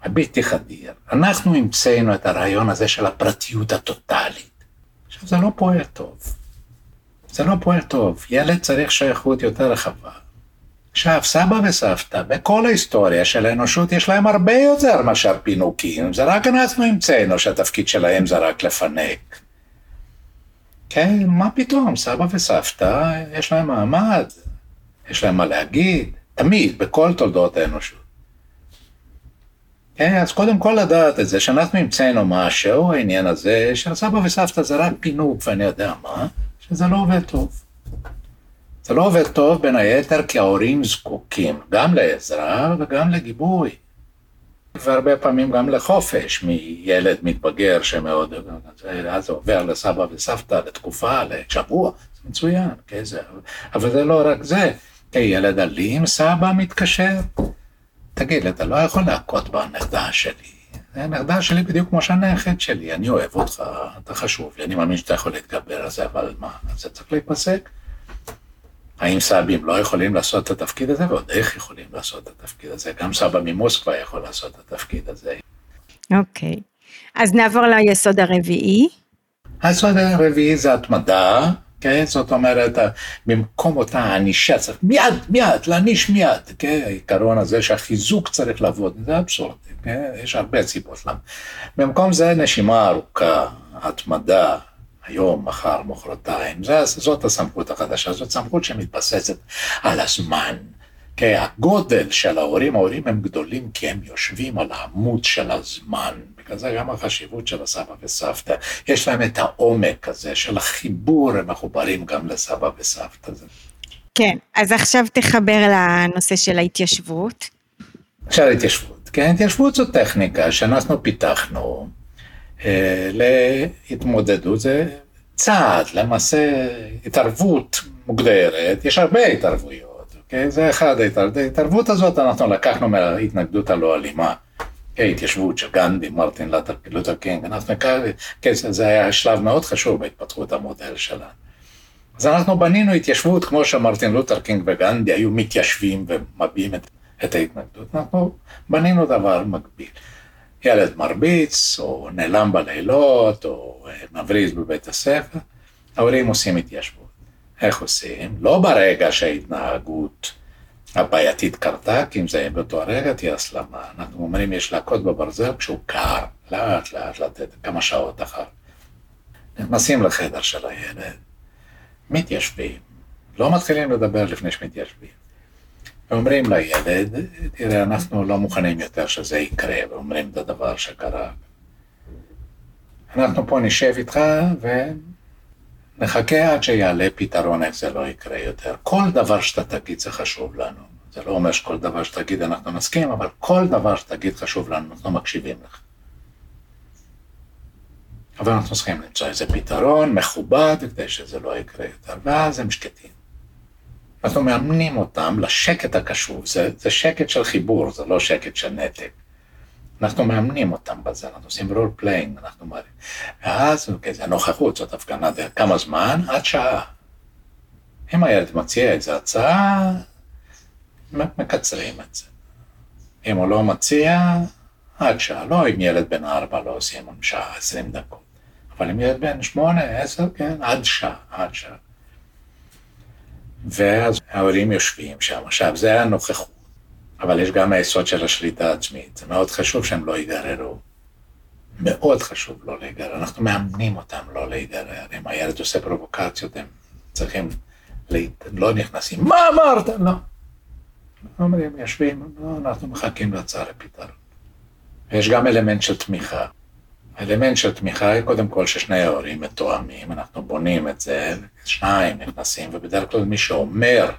הבלתי חדיר. אנחנו המצאנו את הרעיון הזה של הפרטיות הטוטאלית. עכשיו, זה לא פועל טוב. זה לא פועל טוב. ילד צריך שייכות יותר רחבה. עכשיו, סבא וסבתא, בכל ההיסטוריה של האנושות יש להם הרבה יותר מאשר פינוקים. זה רק אנחנו המצאנו שהתפקיד שלהם זה רק לפנק. כן, מה פתאום, סבא וסבתא, יש להם מעמד, יש להם מה להגיד, תמיד, בכל תולדות האנושות. כן, אז קודם כל לדעת את זה, שאנחנו המצאנו משהו, העניין הזה, של סבא וסבתא זה רק פינוק ואני יודע מה, שזה לא עובד טוב. זה לא עובד טוב בין היתר כי ההורים זקוקים גם לעזרה וגם לגיבוי. והרבה פעמים גם לחופש מילד מתבגר שמאוד, אז זה עובר לסבא וסבתא לתקופה, לשבוע, זה מצוין, כן, זה, אבל זה לא רק זה, כי ילד אלים, סבא מתקשר, תגיד, אתה לא יכול להכות בנכדה שלי. זה הנכדה שלי בדיוק כמו שהנכד שלי, אני אוהב אותך, אתה חשוב לי, אני מאמין שאתה יכול להתגבר על זה, אבל מה, זה צריך להיפסק? האם סבים לא יכולים לעשות את התפקיד הזה, ועוד איך יכולים לעשות את התפקיד הזה? גם סבא ממוסקבה יכול לעשות את התפקיד הזה. אוקיי, okay. אז נעבור ליסוד הרביעי. היסוד הרביעי זה התמדה, כן? זאת אומרת, במקום אותה ענישה צריך מיד, מיד, להעניש מיד, כן? העיקרון הזה שהחיזוק צריך לעבוד, זה אבסורדי, כן? יש הרבה סיבות למה. במקום זה נשימה ארוכה, התמדה, היום, מחר, מחרתיים, זאת הסמכות החדשה, זאת סמכות שמתבססת על הזמן. כן, הגודל של ההורים, ההורים הם גדולים כי הם יושבים על העמוד של הזמן. בגלל זה גם החשיבות של הסבא וסבתא. יש להם את העומק הזה של החיבור, הם מחוברים גם לסבא וסבתא. כן, אז עכשיו תחבר לנושא של ההתיישבות. של ההתיישבות, כן, התיישבות זו טכניקה שאנחנו פיתחנו להתמודדות, זה צעד, למעשה התערבות מוגדרת, יש הרבה התערבויות, אוקיי? זה אחד ההתערבות, הזאת אנחנו לקחנו מההתנגדות הלא אלימה. ההתיישבות של גנדי, מרטין לותר קינג, אנחנו כן, זה היה שלב מאוד חשוב בהתפתחות המודל שלנו. אז אנחנו בנינו התיישבות כמו שמרטין לותר קינג וגנדי היו מתיישבים ומביעים את, את ההתנגדות, אנחנו בנינו דבר מקביל. ילד מרביץ, או נעלם בלילות, או מבריז בבית הספר, ההורים עושים התיישבות. איך עושים? לא ברגע שההתנהגות הבעייתית קרתה, כי אם זה באותו הרגע תהיה הסלמה. אנחנו אומרים יש להכות בברזל כשהוא קר, לאט לאט לתת כמה שעות אחר. נכנסים לחדר של הילד, מתיישבים, לא מתחילים לדבר לפני שמתיישבים. ואומרים לילד, תראה, אנחנו לא מוכנים יותר שזה יקרה, ואומרים את הדבר שקרה. אנחנו פה נשב איתך נחכה עד שיעלה פתרון איך זה לא יקרה יותר. כל דבר שאתה תגיד זה חשוב לנו. זה לא אומר שכל דבר שתגיד אנחנו נסכים, אבל כל דבר שתגיד חשוב לנו, אנחנו מקשיבים לך. אבל אנחנו צריכים למצוא איזה פתרון מכובד כדי שזה לא יקרה יותר, ואז הם שקטים. אנחנו מאמנים אותם לשקט הקשוב, זה, זה שקט של חיבור, זה לא שקט של נתק. אנחנו מאמנים אותם בזה, אנחנו עושים role playing, אנחנו מראים. ואז, אוקיי, זה נוכחות, זאת הפגנה, כמה זמן? עד שעה. אם הילד מציע איזו הצעה, מקצרים את זה. אם הוא לא מציע, עד שעה. לא אם ילד בן ארבע לא עושים שעה, עשרים דקות. אבל אם ילד בן שמונה, עשר, כן, עד שעה, עד שעה. ואז ההורים יושבים שם. עכשיו, זה הנוכחות. אבל יש גם היסוד של השליטה העצמית. זה מאוד חשוב שהם לא ייגררו. מאוד חשוב לא להיגרר. אנחנו מאמנים אותם לא להיגרר. אם הילד עושה פרובוקציות, הם צריכים. לא נכנסים, מה אמרת? לא. אומרים, יושבים, לא, אנחנו מחכים להצעה לפתרון. יש גם אלמנט של תמיכה. אלמנט של תמיכה היא קודם כל ששני ההורים מתואמים, אנחנו בונים את זה, שניים נכנסים, ובדרך כלל מי שאומר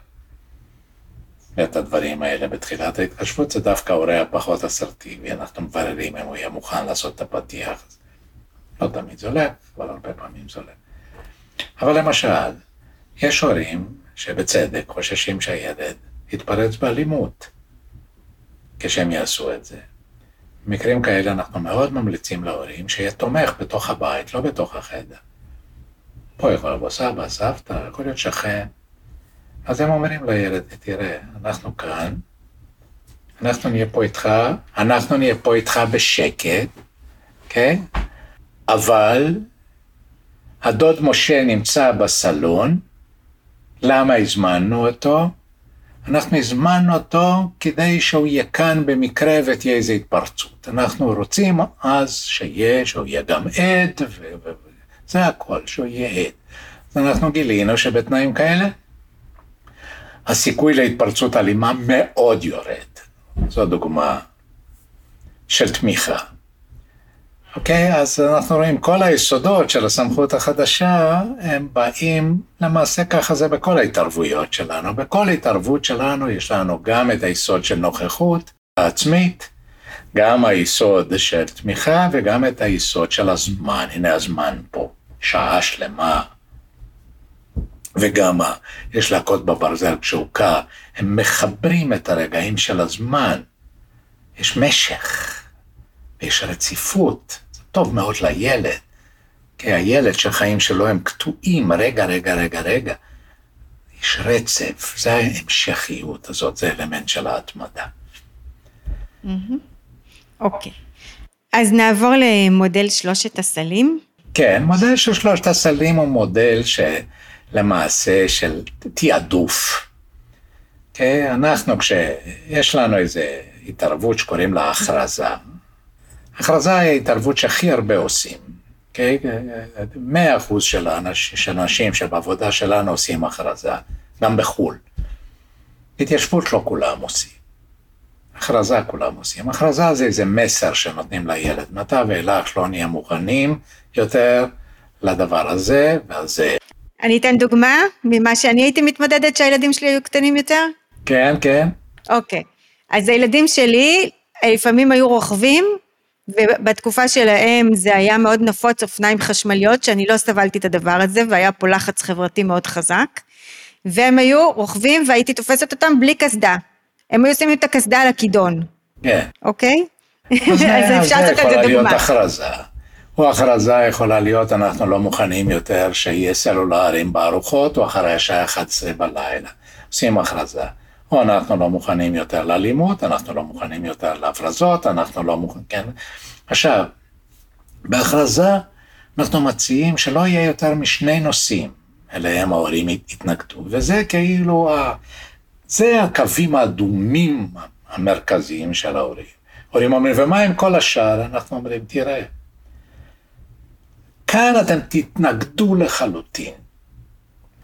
את הדברים האלה בתחילת ההתקשרות זה דווקא ההורה הפחות אסרטיבי, אנחנו מבררים אם הוא יהיה מוכן לעשות את הפתיח. לא תמיד זה הולך, אבל הרבה פעמים זה הולך. אבל למשל, יש הורים שבצדק חוששים שהילד יתפרץ באלימות כשהם יעשו את זה. במקרים כאלה אנחנו מאוד ממליצים להורים שיהיה תומך בתוך הבית, לא בתוך החדר. פה יכול לבוא סבא, סבתא, יכול להיות שכן. אז הם אומרים לילד, תראה, אנחנו כאן, אנחנו נהיה פה איתך, אנחנו נהיה פה איתך בשקט, כן? אבל הדוד משה נמצא בסלון, למה הזמנו אותו? אנחנו הזמנו אותו כדי שהוא יהיה כאן במקרה ותהיה איזו התפרצות. אנחנו רוצים אז שיהיה, שהוא יהיה גם עד, וזה הכל, שהוא יהיה עד. אז אנחנו גילינו שבתנאים כאלה, הסיכוי להתפרצות אלימה מאוד יורד. זו דוגמה של תמיכה. אוקיי, אז אנחנו רואים כל היסודות של הסמכות החדשה, הם באים, למעשה ככה זה בכל ההתערבויות שלנו. בכל התערבות שלנו יש לנו גם את היסוד של נוכחות העצמית, גם היסוד של תמיכה וגם את היסוד של הזמן. הנה הזמן פה, שעה שלמה. וגם יש להכות בברזל כשהוקע, הם מחברים את הרגעים של הזמן. יש משך. ויש רציפות, זה טוב מאוד לילד, כי הילד שהחיים שלו הם קטועים, רגע, רגע, רגע, רגע, יש רצף, זה ההמשכיות הזאת, זה אלמנט של ההתמדה. אוקיי. אז נעבור למודל שלושת הסלים. כן, מודל של שלושת הסלים הוא מודל שלמעשה של תעדוף. כן, אנחנו כשיש לנו איזו התערבות שקוראים לה הכרזה, הכרזה היא ההתערבות שהכי הרבה עושים. אוקיי? מאה אחוז של האנשים שבעבודה שלנו עושים הכרזה, גם בחו"ל. התיישבות לא כולם עושים. הכרזה כולם עושים. הכרזה זה איזה מסר שנותנים לילד. מעתה ואילך לא נהיה מוכנים יותר לדבר הזה והזה. אני אתן דוגמה ממה שאני הייתי מתמודדת שהילדים שלי היו קטנים יותר? כן, כן. אוקיי. אז הילדים שלי לפעמים היו רוכבים ובתקופה שלהם זה היה מאוד נפוץ אופניים חשמליות, שאני לא סבלתי את הדבר הזה, והיה פה לחץ חברתי מאוד חזק. והם היו רוכבים והייתי תופסת אותם בלי קסדה. הם היו שמים את הקסדה על הכידון. כן. אוקיי? אז אפשר לתת את זה דוגמה. להיות הכרזה. או הכרזה יכולה להיות, אנחנו לא מוכנים יותר שיהיה סלולרים בארוחות, או אחרי השעה 11 בלילה. עושים הכרזה. אנחנו לא מוכנים יותר לאלימות, אנחנו לא מוכנים יותר להפרזות, אנחנו לא מוכנים, כן? עכשיו, בהכרזה אנחנו מציעים שלא יהיה יותר משני נושאים אליהם ההורים התנגדו, וזה כאילו, ה... זה הקווים האדומים המרכזיים של ההורים. ההורים אומרים, ומה עם כל השאר? אנחנו אומרים, תראה, כאן אתם תתנגדו לחלוטין.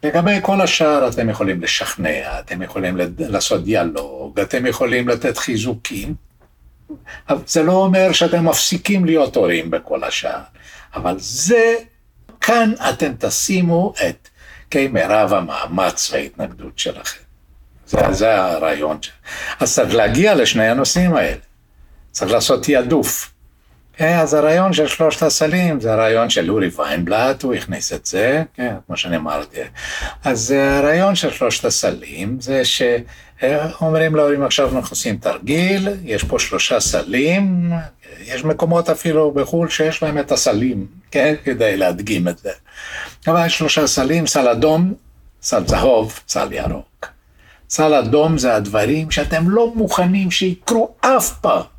לגבי כל השאר אתם יכולים לשכנע, אתם יכולים לעשות דיאלוג, אתם יכולים לתת חיזוקים. זה לא אומר שאתם מפסיקים להיות הורים בכל השאר, אבל זה כאן אתם תשימו את כן, מירב המאמץ וההתנגדות שלכם. זה, זה הרעיון. אז צריך להגיע לשני הנושאים האלה. צריך לעשות תעדוף. כן, אז הרעיון של שלושת הסלים זה הרעיון של אורי ויינבלט, הוא הכניס את זה, כן, כמו שאני אמרתי. אז הרעיון של שלושת הסלים זה שאומרים להורים עכשיו אנחנו עושים תרגיל, יש פה שלושה סלים, יש מקומות אפילו בחו"ל שיש להם את הסלים, כן, כדי להדגים את זה. אבל יש שלושה סלים, סל אדום, סל צהוב, סל ירוק. סל אדום זה הדברים שאתם לא מוכנים שיקרו אף פעם.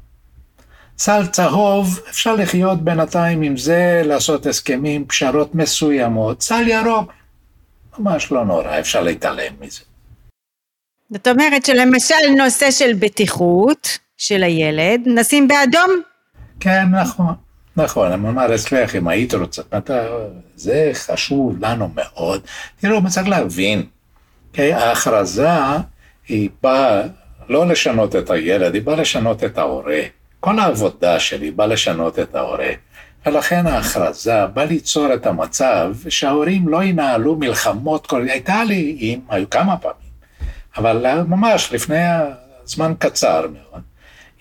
סל צהוב, אפשר לחיות בינתיים עם זה, לעשות הסכמים, פשרות מסוימות. סל ירוק, ממש לא נורא, אפשר להתעלם מזה. זאת אומרת שלמשל נושא של בטיחות של הילד, נשים באדום? כן, נכון. נכון, אני אומר אצלך, אם היית רוצה, אתה, זה חשוב לנו מאוד. תראו, צריך להבין, כי ההכרזה היא באה לא לשנות את הילד, היא באה לשנות את ההורה. כל העבודה שלי באה לשנות את ההורה. ולכן ההכרזה באה ליצור את המצב שההורים לא ינהלו מלחמות, כל... הייתה לי, עם, היו כמה פעמים, אבל ממש לפני זמן קצר מאוד,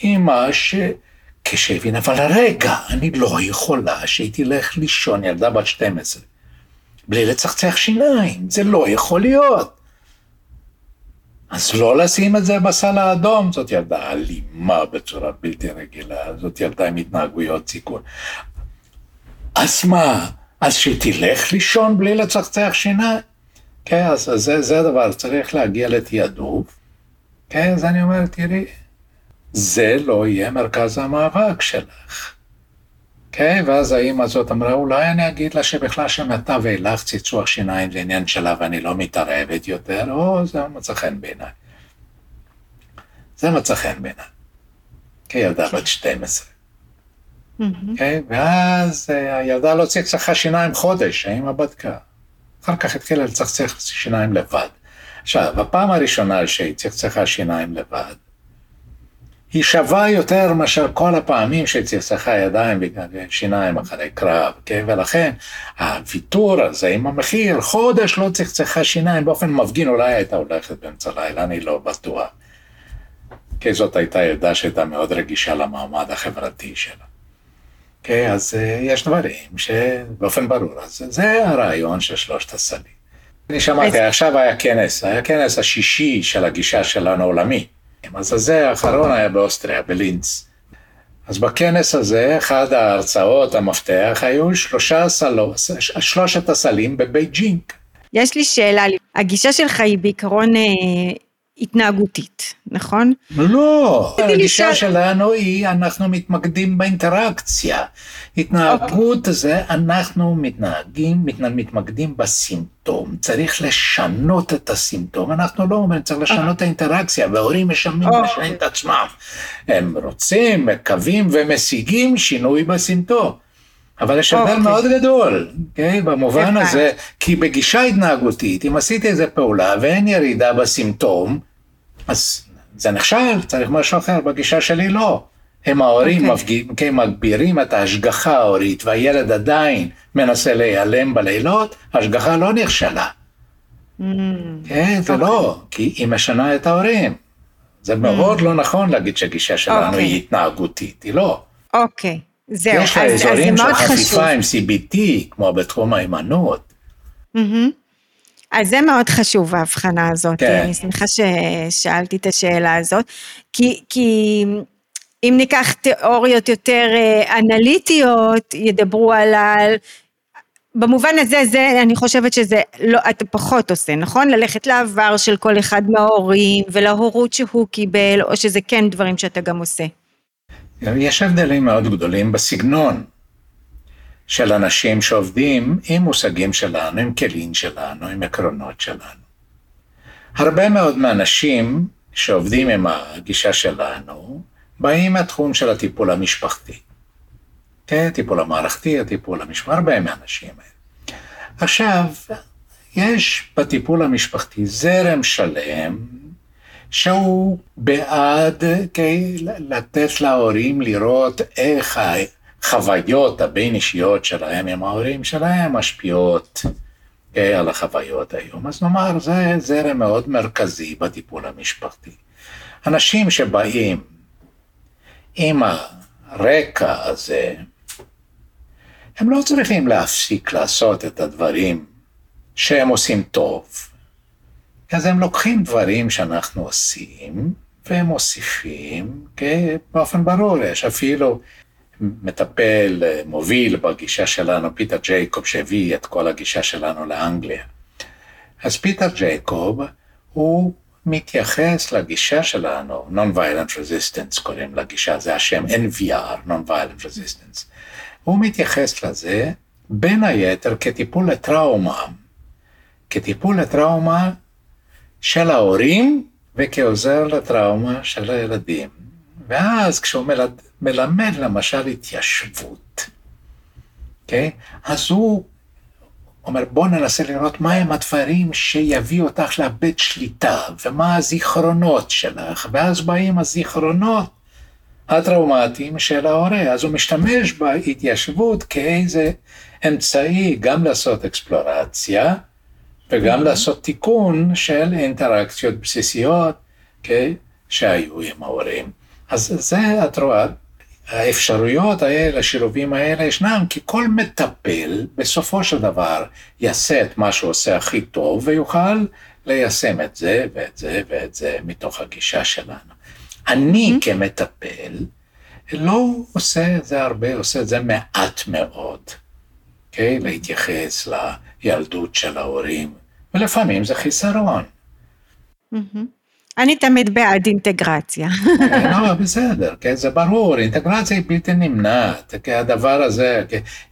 אמא ש... כשהבין, אבל רגע, אני לא יכולה שהיא תלך לישון, ילדה בת 12, בלי לצחצח שיניים, זה לא יכול להיות. אז לא לשים את זה בסל האדום, זאת ילדה אלימה בצורה בלתי רגילה, זאת ילדה עם התנהגויות סיכון. אז מה, אז שתלך לישון בלי לצחצח שיניים? כן, אז זה, זה הדבר, צריך להגיע לתעדוף. כן, אז אני אומר, תראי, זה לא יהיה מרכז המאבק שלך. כן, ואז האימא הזאת אמרה, אולי אני אגיד לה שבכלל שמעתה ואילך צחצוח שיניים זה עניין שלה ואני לא מתערבת יותר, או זה מצא חן בעיניי. זה מצא חן בעיניי. כילדה בת 12. כן, ואז אה, הילדה לא צחצחה שיניים חודש, האמא בדקה. אחר כך התחילה לצחצח שיניים לבד. עכשיו, בפעם הראשונה שהיא צחצחה שיניים לבד, היא שווה יותר מאשר כל הפעמים שצחצחה ידיים ושיניים אחרי קרב, כן? ולכן הוויתור הזה עם המחיר, חודש לא צחצחה שיניים, באופן מפגין אולי הייתה הולכת באמצע הלילה, אני לא בטוח. כי זאת הייתה ילדה שהייתה מאוד רגישה למעמד החברתי שלה. כן, אז אה, יש דברים שבאופן ברור, אז זה הרעיון של שלושת הסלים. אני שמעתי, עכשיו היה כנס, היה כנס השישי של הגישה שלנו עולמי. אז הזה האחרון היה באוסטריה, בלינץ. אז בכנס הזה, אחד ההרצאות המפתח היו שלושה סלו, שלושת הסלים בבייג'ינג. יש לי שאלה, הגישה שלך היא בעיקרון אה, התנהגותית, נכון? לא, הגישה שלנו היא, אנחנו מתמקדים באינטראקציה. התנהגות okay. זה, אנחנו מתנהגים, מתמקדים בסימפטום. צריך לשנות את הסימפטום. אנחנו לא אומרים, צריך לשנות את האינטראקציה, וההורים משלמים okay. לשנות את עצמם. הם רוצים, מקווים ומשיגים שינוי בסימפטום. אבל יש הבדל okay. מאוד גדול, okay? אוקיי? במובן okay. הזה, כי בגישה התנהגותית, אם עשיתי איזה פעולה ואין ירידה בסימפטום, אז זה נכשל, צריך משהו אחר, בגישה שלי לא. הם ההורים okay. אוקיי. מפגיעים, כן, מגבירים את ההשגחה ההורית, והילד עדיין מנסה להיעלם בלילות, ההשגחה לא נכשלה. Mm. כן, זה okay. לא, אוקיי. כי היא משנה את ההורים. זה מאוד mm. לא נכון להגיד שהגישה שלנו okay. אוקיי. היא התנהגותית, היא לא. אוקיי, okay. זהו, יש לה אזורים של חפיפה עם CBT, כמו בתחום ההימנעות. Mm-hmm. אז זה מאוד חשוב ההבחנה הזאת, כן. אני שמחה ששאלתי את השאלה הזאת, כי, כי אם ניקח תיאוריות יותר אה, אנליטיות, ידברו על ה... במובן הזה, זה, אני חושבת שזה לא, אתה פחות עושה, נכון? ללכת לעבר של כל אחד מההורים ולהורות שהוא קיבל, או שזה כן דברים שאתה גם עושה. יש הבדלים מאוד גדולים בסגנון של אנשים שעובדים עם מושגים שלנו, עם כלים שלנו, עם עקרונות שלנו. הרבה מאוד מהאנשים שעובדים עם הגישה שלנו, באים מהתחום של הטיפול המשפחתי. כן, הטיפול המערכתי, הטיפול המשפחתי, הרבה מהאנשים האלה. עכשיו, יש בטיפול המשפחתי זרם שלם שהוא בעד כן, לתת להורים לראות איך החוויות הבין אישיות שלהם עם ההורים שלהם משפיעות אה, על החוויות היום. אז נאמר, זה זרם מאוד מרכזי בטיפול המשפחתי. אנשים שבאים עם הרקע הזה, הם לא צריכים להפסיק לעשות את הדברים שהם עושים טוב. אז הם לוקחים דברים שאנחנו עושים, והם מוסיפים, באופן ברור, יש אפילו מטפל, מוביל בגישה שלנו, פיטר ג'ייקוב, שהביא את כל הגישה שלנו לאנגליה. אז פיטר ג'ייקוב, הוא מתייחס לגישה שלנו, Non-Violent Resistance קוראים לגישה, זה השם NVR, Non-Violent Resistance. הוא מתייחס לזה בין היתר כטיפול לטראומה, כטיפול לטראומה של ההורים וכעוזר לטראומה של הילדים. ואז כשהוא מלד, מלמד למשל התיישבות, okay? אוקיי? אז הוא אומר בוא ננסה לראות מהם הדברים שיביאו אותך לאבד שליטה ומה הזיכרונות שלך, ואז באים הזיכרונות הטראומטיים של ההורה, אז הוא משתמש בהתיישבות כאיזה אמצעי גם לעשות אקספלורציה וגם. לעשות תיקון של אינטראקציות בסיסיות okay, אוקיי? שהיו עם ההורים. אז זה, את רואה, האפשרויות האלה, השילובים האלה ישנם, כי כל מטפל בסופו של דבר יעשה את מה שהוא עושה הכי טוב ויוכל ליישם את זה ואת זה ואת זה מתוך הגישה שלנו. אני mm-hmm. כמטפל לא עושה את זה הרבה, עושה את זה מעט מאוד, okay? אוקיי? להתייחס לילדות של ההורים, ולפעמים זה חיסרון. אני תמיד בעד אינטגרציה. לא, בסדר, כן, זה ברור, אינטגרציה היא בלתי נמנעת, כי הדבר הזה,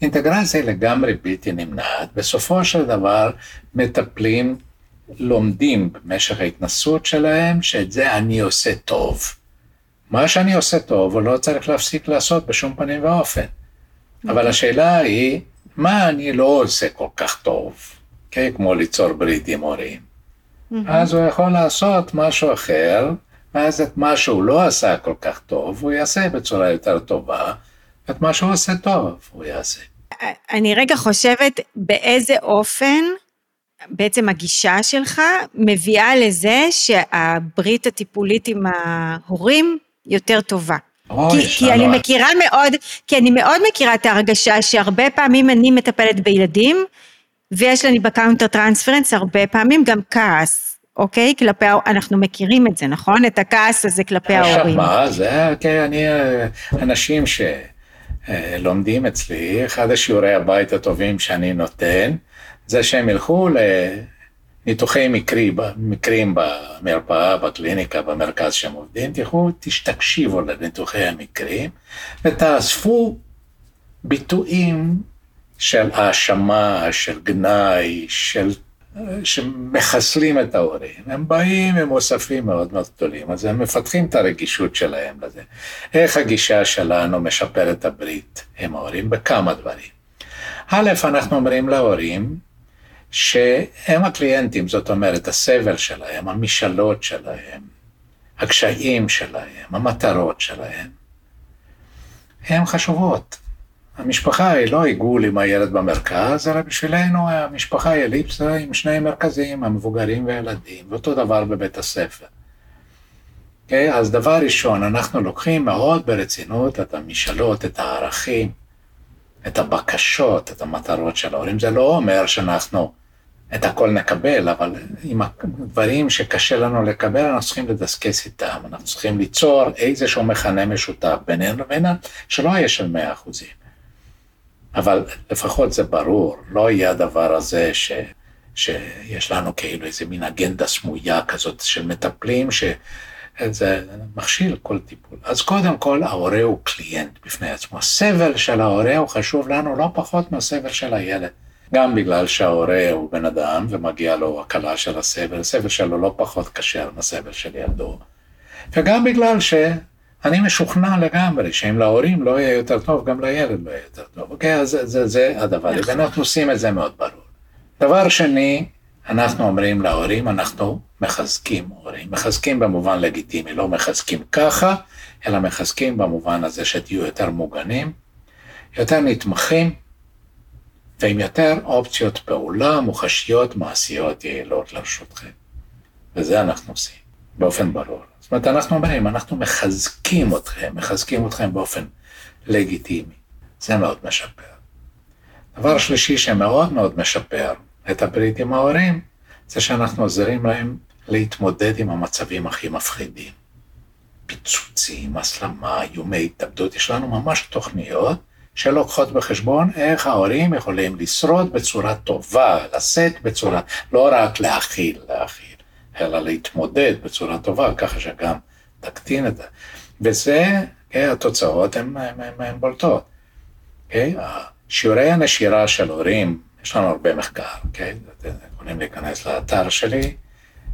אינטגרציה היא לגמרי בלתי נמנעת, בסופו של דבר מטפלים לומדים במשך ההתנסות שלהם, שאת זה אני עושה טוב. מה שאני עושה טוב, הוא לא צריך להפסיק לעשות בשום פנים ואופן. אבל אוקיי. השאלה היא, מה אני לא עושה כל כך טוב, כן, כמו ליצור ברית עם הורים. אז הוא יכול לעשות משהו אחר, ואז את מה שהוא לא עשה כל כך טוב, הוא יעשה בצורה יותר טובה, את מה שהוא עושה טוב, הוא יעשה. אני רגע חושבת באיזה אופן בעצם הגישה שלך מביאה לזה שהברית הטיפולית עם ההורים יותר טובה. כי, כי אני מכירה מאוד, כי אני מאוד מכירה את ההרגשה שהרבה פעמים אני מטפלת בילדים, ויש לי ב counter transference הרבה פעמים גם כעס, אוקיי? כלפי, אנחנו מכירים את זה, נכון? את הכעס הזה כלפי ההורים. עכשיו מה, זה, כן, אני, אנשים שלומדים אצלי, אחד השיעורי הבית הטובים שאני נותן, זה שהם ילכו לניתוחי מקרי, מקרים במרפאה, בקליניקה, במרכז שהם עובדים, תלכו, תקשיבו לניתוחי המקרים, ותאספו ביטויים של האשמה, של גנאי, של... שמחסלים את ההורים. הם באים עם אוספים מאוד מאוד גדולים, אז הם מפתחים את הרגישות שלהם לזה. איך הגישה שלנו משפרת הברית עם ההורים? בכמה דברים. א', אנחנו אומרים להורים שהם הקליינטים, זאת אומרת, הסבל שלהם, המשאלות שלהם, הקשיים שלהם, המטרות שלהם, הן חשובות. המשפחה היא לא עיגול עם הילד במרכז, אלא בשבילנו המשפחה היא אליפסה עם שני מרכזים, המבוגרים והילדים, ואותו דבר בבית הספר. Okay, אוקיי? אז דבר ראשון, אנחנו לוקחים מאוד ברצינות את המשאלות, את הערכים, את הבקשות, את המטרות של ההורים. זה לא אומר שאנחנו את הכל נקבל, אבל עם הדברים שקשה לנו לקבל, אנחנו צריכים לדסקס איתם, אנחנו צריכים ליצור איזשהו מכנה משותף בינינו לבינם, שלא יהיה של מאה אחוזים. אבל לפחות זה ברור, לא יהיה הדבר הזה ש, שיש לנו כאילו איזה מין אגנדה סמויה כזאת של מטפלים, שזה מכשיל כל טיפול. אז קודם כל, ההורה הוא קליינט בפני עצמו. הסבל של ההורה הוא חשוב לנו לא פחות מהסבל של הילד. גם בגלל שההורה הוא בן אדם ומגיע לו הקלה של הסבל, הסבל שלו לא פחות קשה מהסבל של ילדו. וגם בגלל ש... אני משוכנע לגמרי שאם להורים לא יהיה יותר טוב, גם לילד לא יהיה יותר טוב. אוקיי? אז זה, זה, זה הדבר, נכון. ואנחנו עושים את זה מאוד ברור. דבר שני, אנחנו אומרים להורים, אנחנו מחזקים הורים. מחזקים במובן לגיטימי, לא מחזקים ככה, אלא מחזקים במובן הזה שתהיו יותר מוגנים, יותר נתמכים ועם יותר אופציות פעולה מוחשיות, מעשיות, יעילות לרשותכם. וזה אנחנו עושים, באופן ברור. זאת אומרת, אנחנו אומרים, אנחנו מחזקים אתכם, מחזקים אתכם באופן לגיטימי. זה מאוד משפר. דבר שלישי שמאוד מאוד משפר את הברית עם ההורים, זה שאנחנו עוזרים להם להתמודד עם המצבים הכי מפחידים. פיצוצים, הסלמה, איומי התאבדות, יש לנו ממש תוכניות שלוקחות בחשבון איך ההורים יכולים לשרוד בצורה טובה, לשאת בצורה, לא רק להכיל, להכיל, אלא להתמודד בצורה טובה, ככה שגם תקטין את זה. וזה, כן, התוצאות הן בולטות. כן? שיעורי הנשירה של הורים, יש לנו הרבה מחקר, כן? אתם יכולים להיכנס לאתר שלי,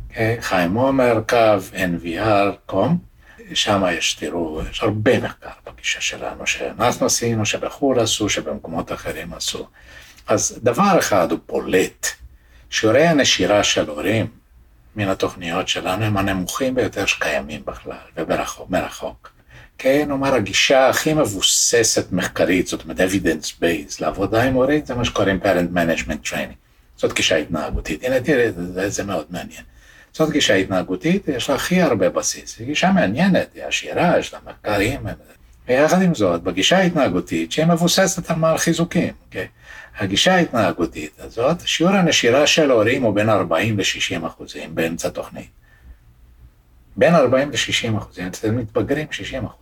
כן? חיים עומר, קו, NVR.com, שם יש, תראו, יש הרבה מחקר בגישה שלנו, שאנחנו עשינו, שבחו"ל עשו, שבמקומות אחרים עשו. אז דבר אחד הוא בולט, שיעורי הנשירה של הורים מן התוכניות שלנו הם הנמוכים ביותר שקיימים בכלל, ומרחוק. כן, נאמר, הגישה הכי מבוססת מחקרית, זאת אומרת, evidence based, לעבודה עם הורים, זה מה שקוראים parent management training. זאת גישה התנהגותית. הנה, תראה, זה, זה מאוד מעניין. זאת גישה התנהגותית, יש לה הכי הרבה בסיס, היא גישה מעניינת, היא עשירה, יש לה מחקרים, ויחד עם זאת, בגישה ההתנהגותית, שהיא מבוססת על מעל חיזוקים, okay? אוקיי? הגישה ההתנהגותית הזאת, שיעור הנשירה של ההורים הוא בין 40 ל-60 אחוזים באמצע תוכנית. בין 40 ל-60 אחוזים, אתם מתבגרים 60 אחוז.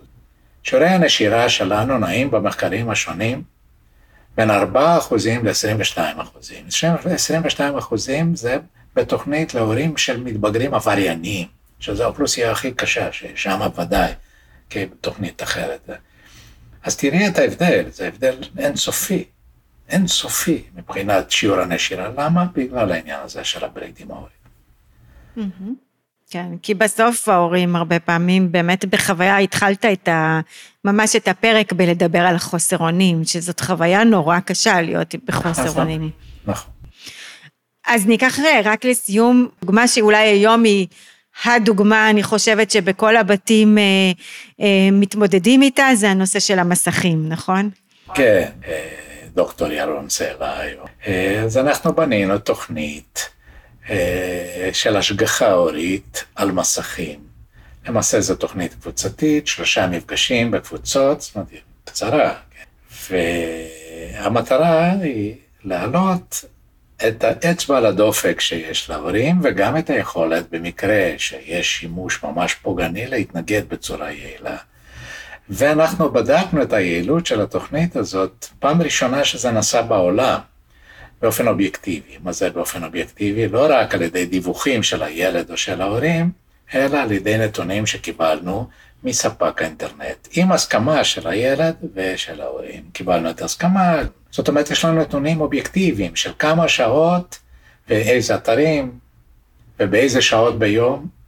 שיעורי הנשירה שלנו נעים במחקרים השונים בין 4 אחוזים ל-22 אחוזים. 22 אחוזים זה בתוכנית להורים של מתבגרים עבריינים, שזו האוכלוסייה הכי קשה, ששם ודאי, כתוכנית אחרת. אז תראי את ההבדל, זה הבדל אינסופי, אינסופי מבחינת שיעור הנשירה. למה? בגלל העניין הזה של הברית עם ההורים. כן, כי בסוף ההורים הרבה פעמים באמת בחוויה, התחלת את ה... ממש את הפרק בלדבר על החוסר אונים, שזאת חוויה נורא קשה להיות בחוסר נכון, אונים. נכון. אז ניקח רק לסיום, דוגמה שאולי היום היא הדוגמה, אני חושבת שבכל הבתים אה, אה, מתמודדים איתה, זה הנושא של המסכים, נכון? כן, אה, דוקטור ירון סלע. אה, אז אנחנו בנינו תוכנית של השגחה הורית על מסכים. למעשה זו תוכנית קבוצתית, שלושה מפגשים בקבוצות, זאת אומרת, קצרה, כן. והמטרה היא להעלות את האצבע על הדופק שיש להורים, וגם את היכולת, במקרה שיש שימוש ממש פוגעני, להתנגד בצורה יעילה. ואנחנו בדקנו את היעילות של התוכנית הזאת, פעם ראשונה שזה נעשה בעולם, באופן אובייקטיבי. מה זה באופן אובייקטיבי? לא רק על ידי דיווחים של הילד או של ההורים, אלא על ידי נתונים שקיבלנו מספק האינטרנט, עם הסכמה של הילד ושל ההורים. קיבלנו את ההסכמה, זאת אומרת, יש לנו נתונים אובייקטיביים של כמה שעות ואיזה אתרים ובאיזה שעות ביום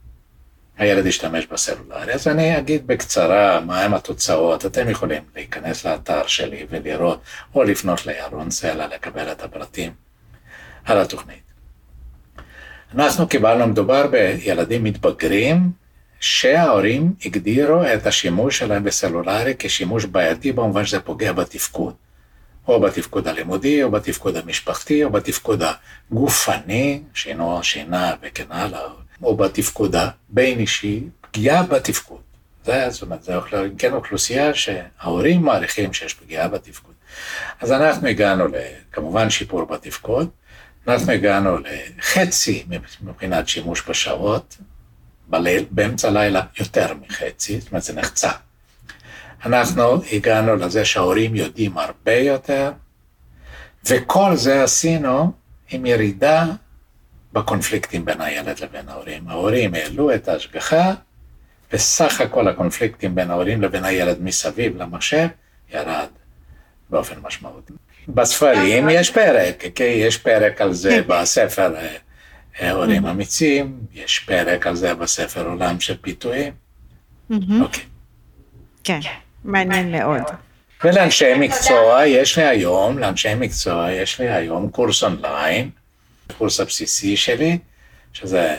הילד ישתמש בסלולרי. אז אני אגיד בקצרה מהם התוצאות, אתם יכולים להיכנס לאתר שלי ולראות, או לפנות לירון סלע לקבל את הפרטים על התוכנית. אנחנו קיבלנו, מדובר בילדים מתבגרים, שההורים הגדירו את השימוש שלהם בסלולרי כשימוש בעייתי במובן שזה פוגע בתפקוד. או בתפקוד הלימודי, או בתפקוד המשפחתי, או בתפקוד הגופני, שינו, שינה וכן הלאה, או בתפקוד הבין אישי, פגיעה בתפקוד. זה, זאת אומרת, זה כן אוכלוסייה שההורים מעריכים שיש פגיעה בתפקוד. אז אנחנו הגענו לכמובן שיפור בתפקוד, אנחנו הגענו לחצי מבחינת שימוש בשעות, בליל, באמצע הלילה יותר מחצי, זאת אומרת זה נחצה. אנחנו הגענו לזה שההורים יודעים הרבה יותר, וכל זה עשינו עם ירידה בקונפליקטים בין הילד לבין ההורים. ההורים העלו את ההשגחה, וסך הכל הקונפליקטים בין ההורים לבין הילד מסביב למחשב ירד באופן משמעותי. בספרים יש פרק, כי יש פרק על זה כן. בספר אה, הורים אמיצים, יש פרק על זה בספר עולם של פיתויים. אוקיי. כן, מעניין מאוד. ולאנשי מקצוע, יש לי היום, לאנשי מקצוע, יש לי היום קורס אונליין, הקורס הבסיסי שלי, שזה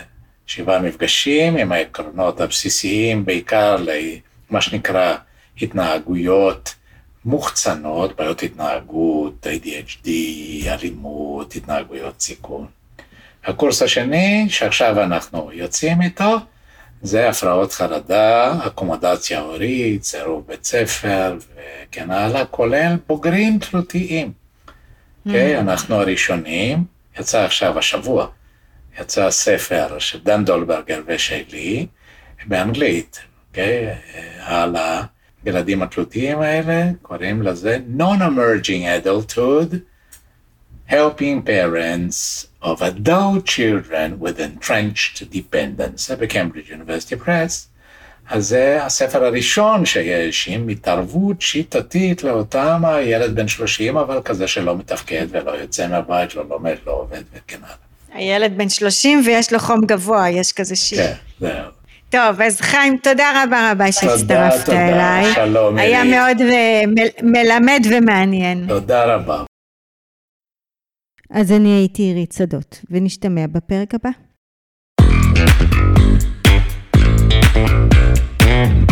שבעה מפגשים עם העקרונות הבסיסיים, בעיקר למה שנקרא התנהגויות מוחצנות, בעיות התנהגות, ADHD, אלימות, התנהגויות סיכון. הקורס השני, שעכשיו אנחנו יוצאים איתו, זה הפרעות חרדה, אקומודציה הורית, סירוב בית ספר וכן הלאה, כולל בוגרים תלותיים. אוקיי, mm-hmm. אנחנו הראשונים, יצא עכשיו השבוע, יצא ספר של דן דולברגר ושלי, באנגלית, אוקיי, על הילדים התלותיים האלה, קוראים לזה Non-Emerging Adulthood, Helping Parents of Adult Children with Entrenched Dependence, זה בקיימברידג' University Press. אז זה הספר הראשון שיש עם התערבות שיטתית לאותם הילד בן 30, אבל כזה שלא מתפקד ולא יוצא מהבית, לא לומד, לא עובד וכן הלאה. הילד בן 30 ויש לו חום גבוה, יש כזה שיר. כן, זהו. טוב, אז חיים, תודה רבה רבה שהצטרפת תודה, אליי. שלום, היה עירית. מאוד אה, מ- מלמד ומעניין. תודה רבה. אז אני הייתי עירית שדות, ונשתמע בפרק הבא. Thank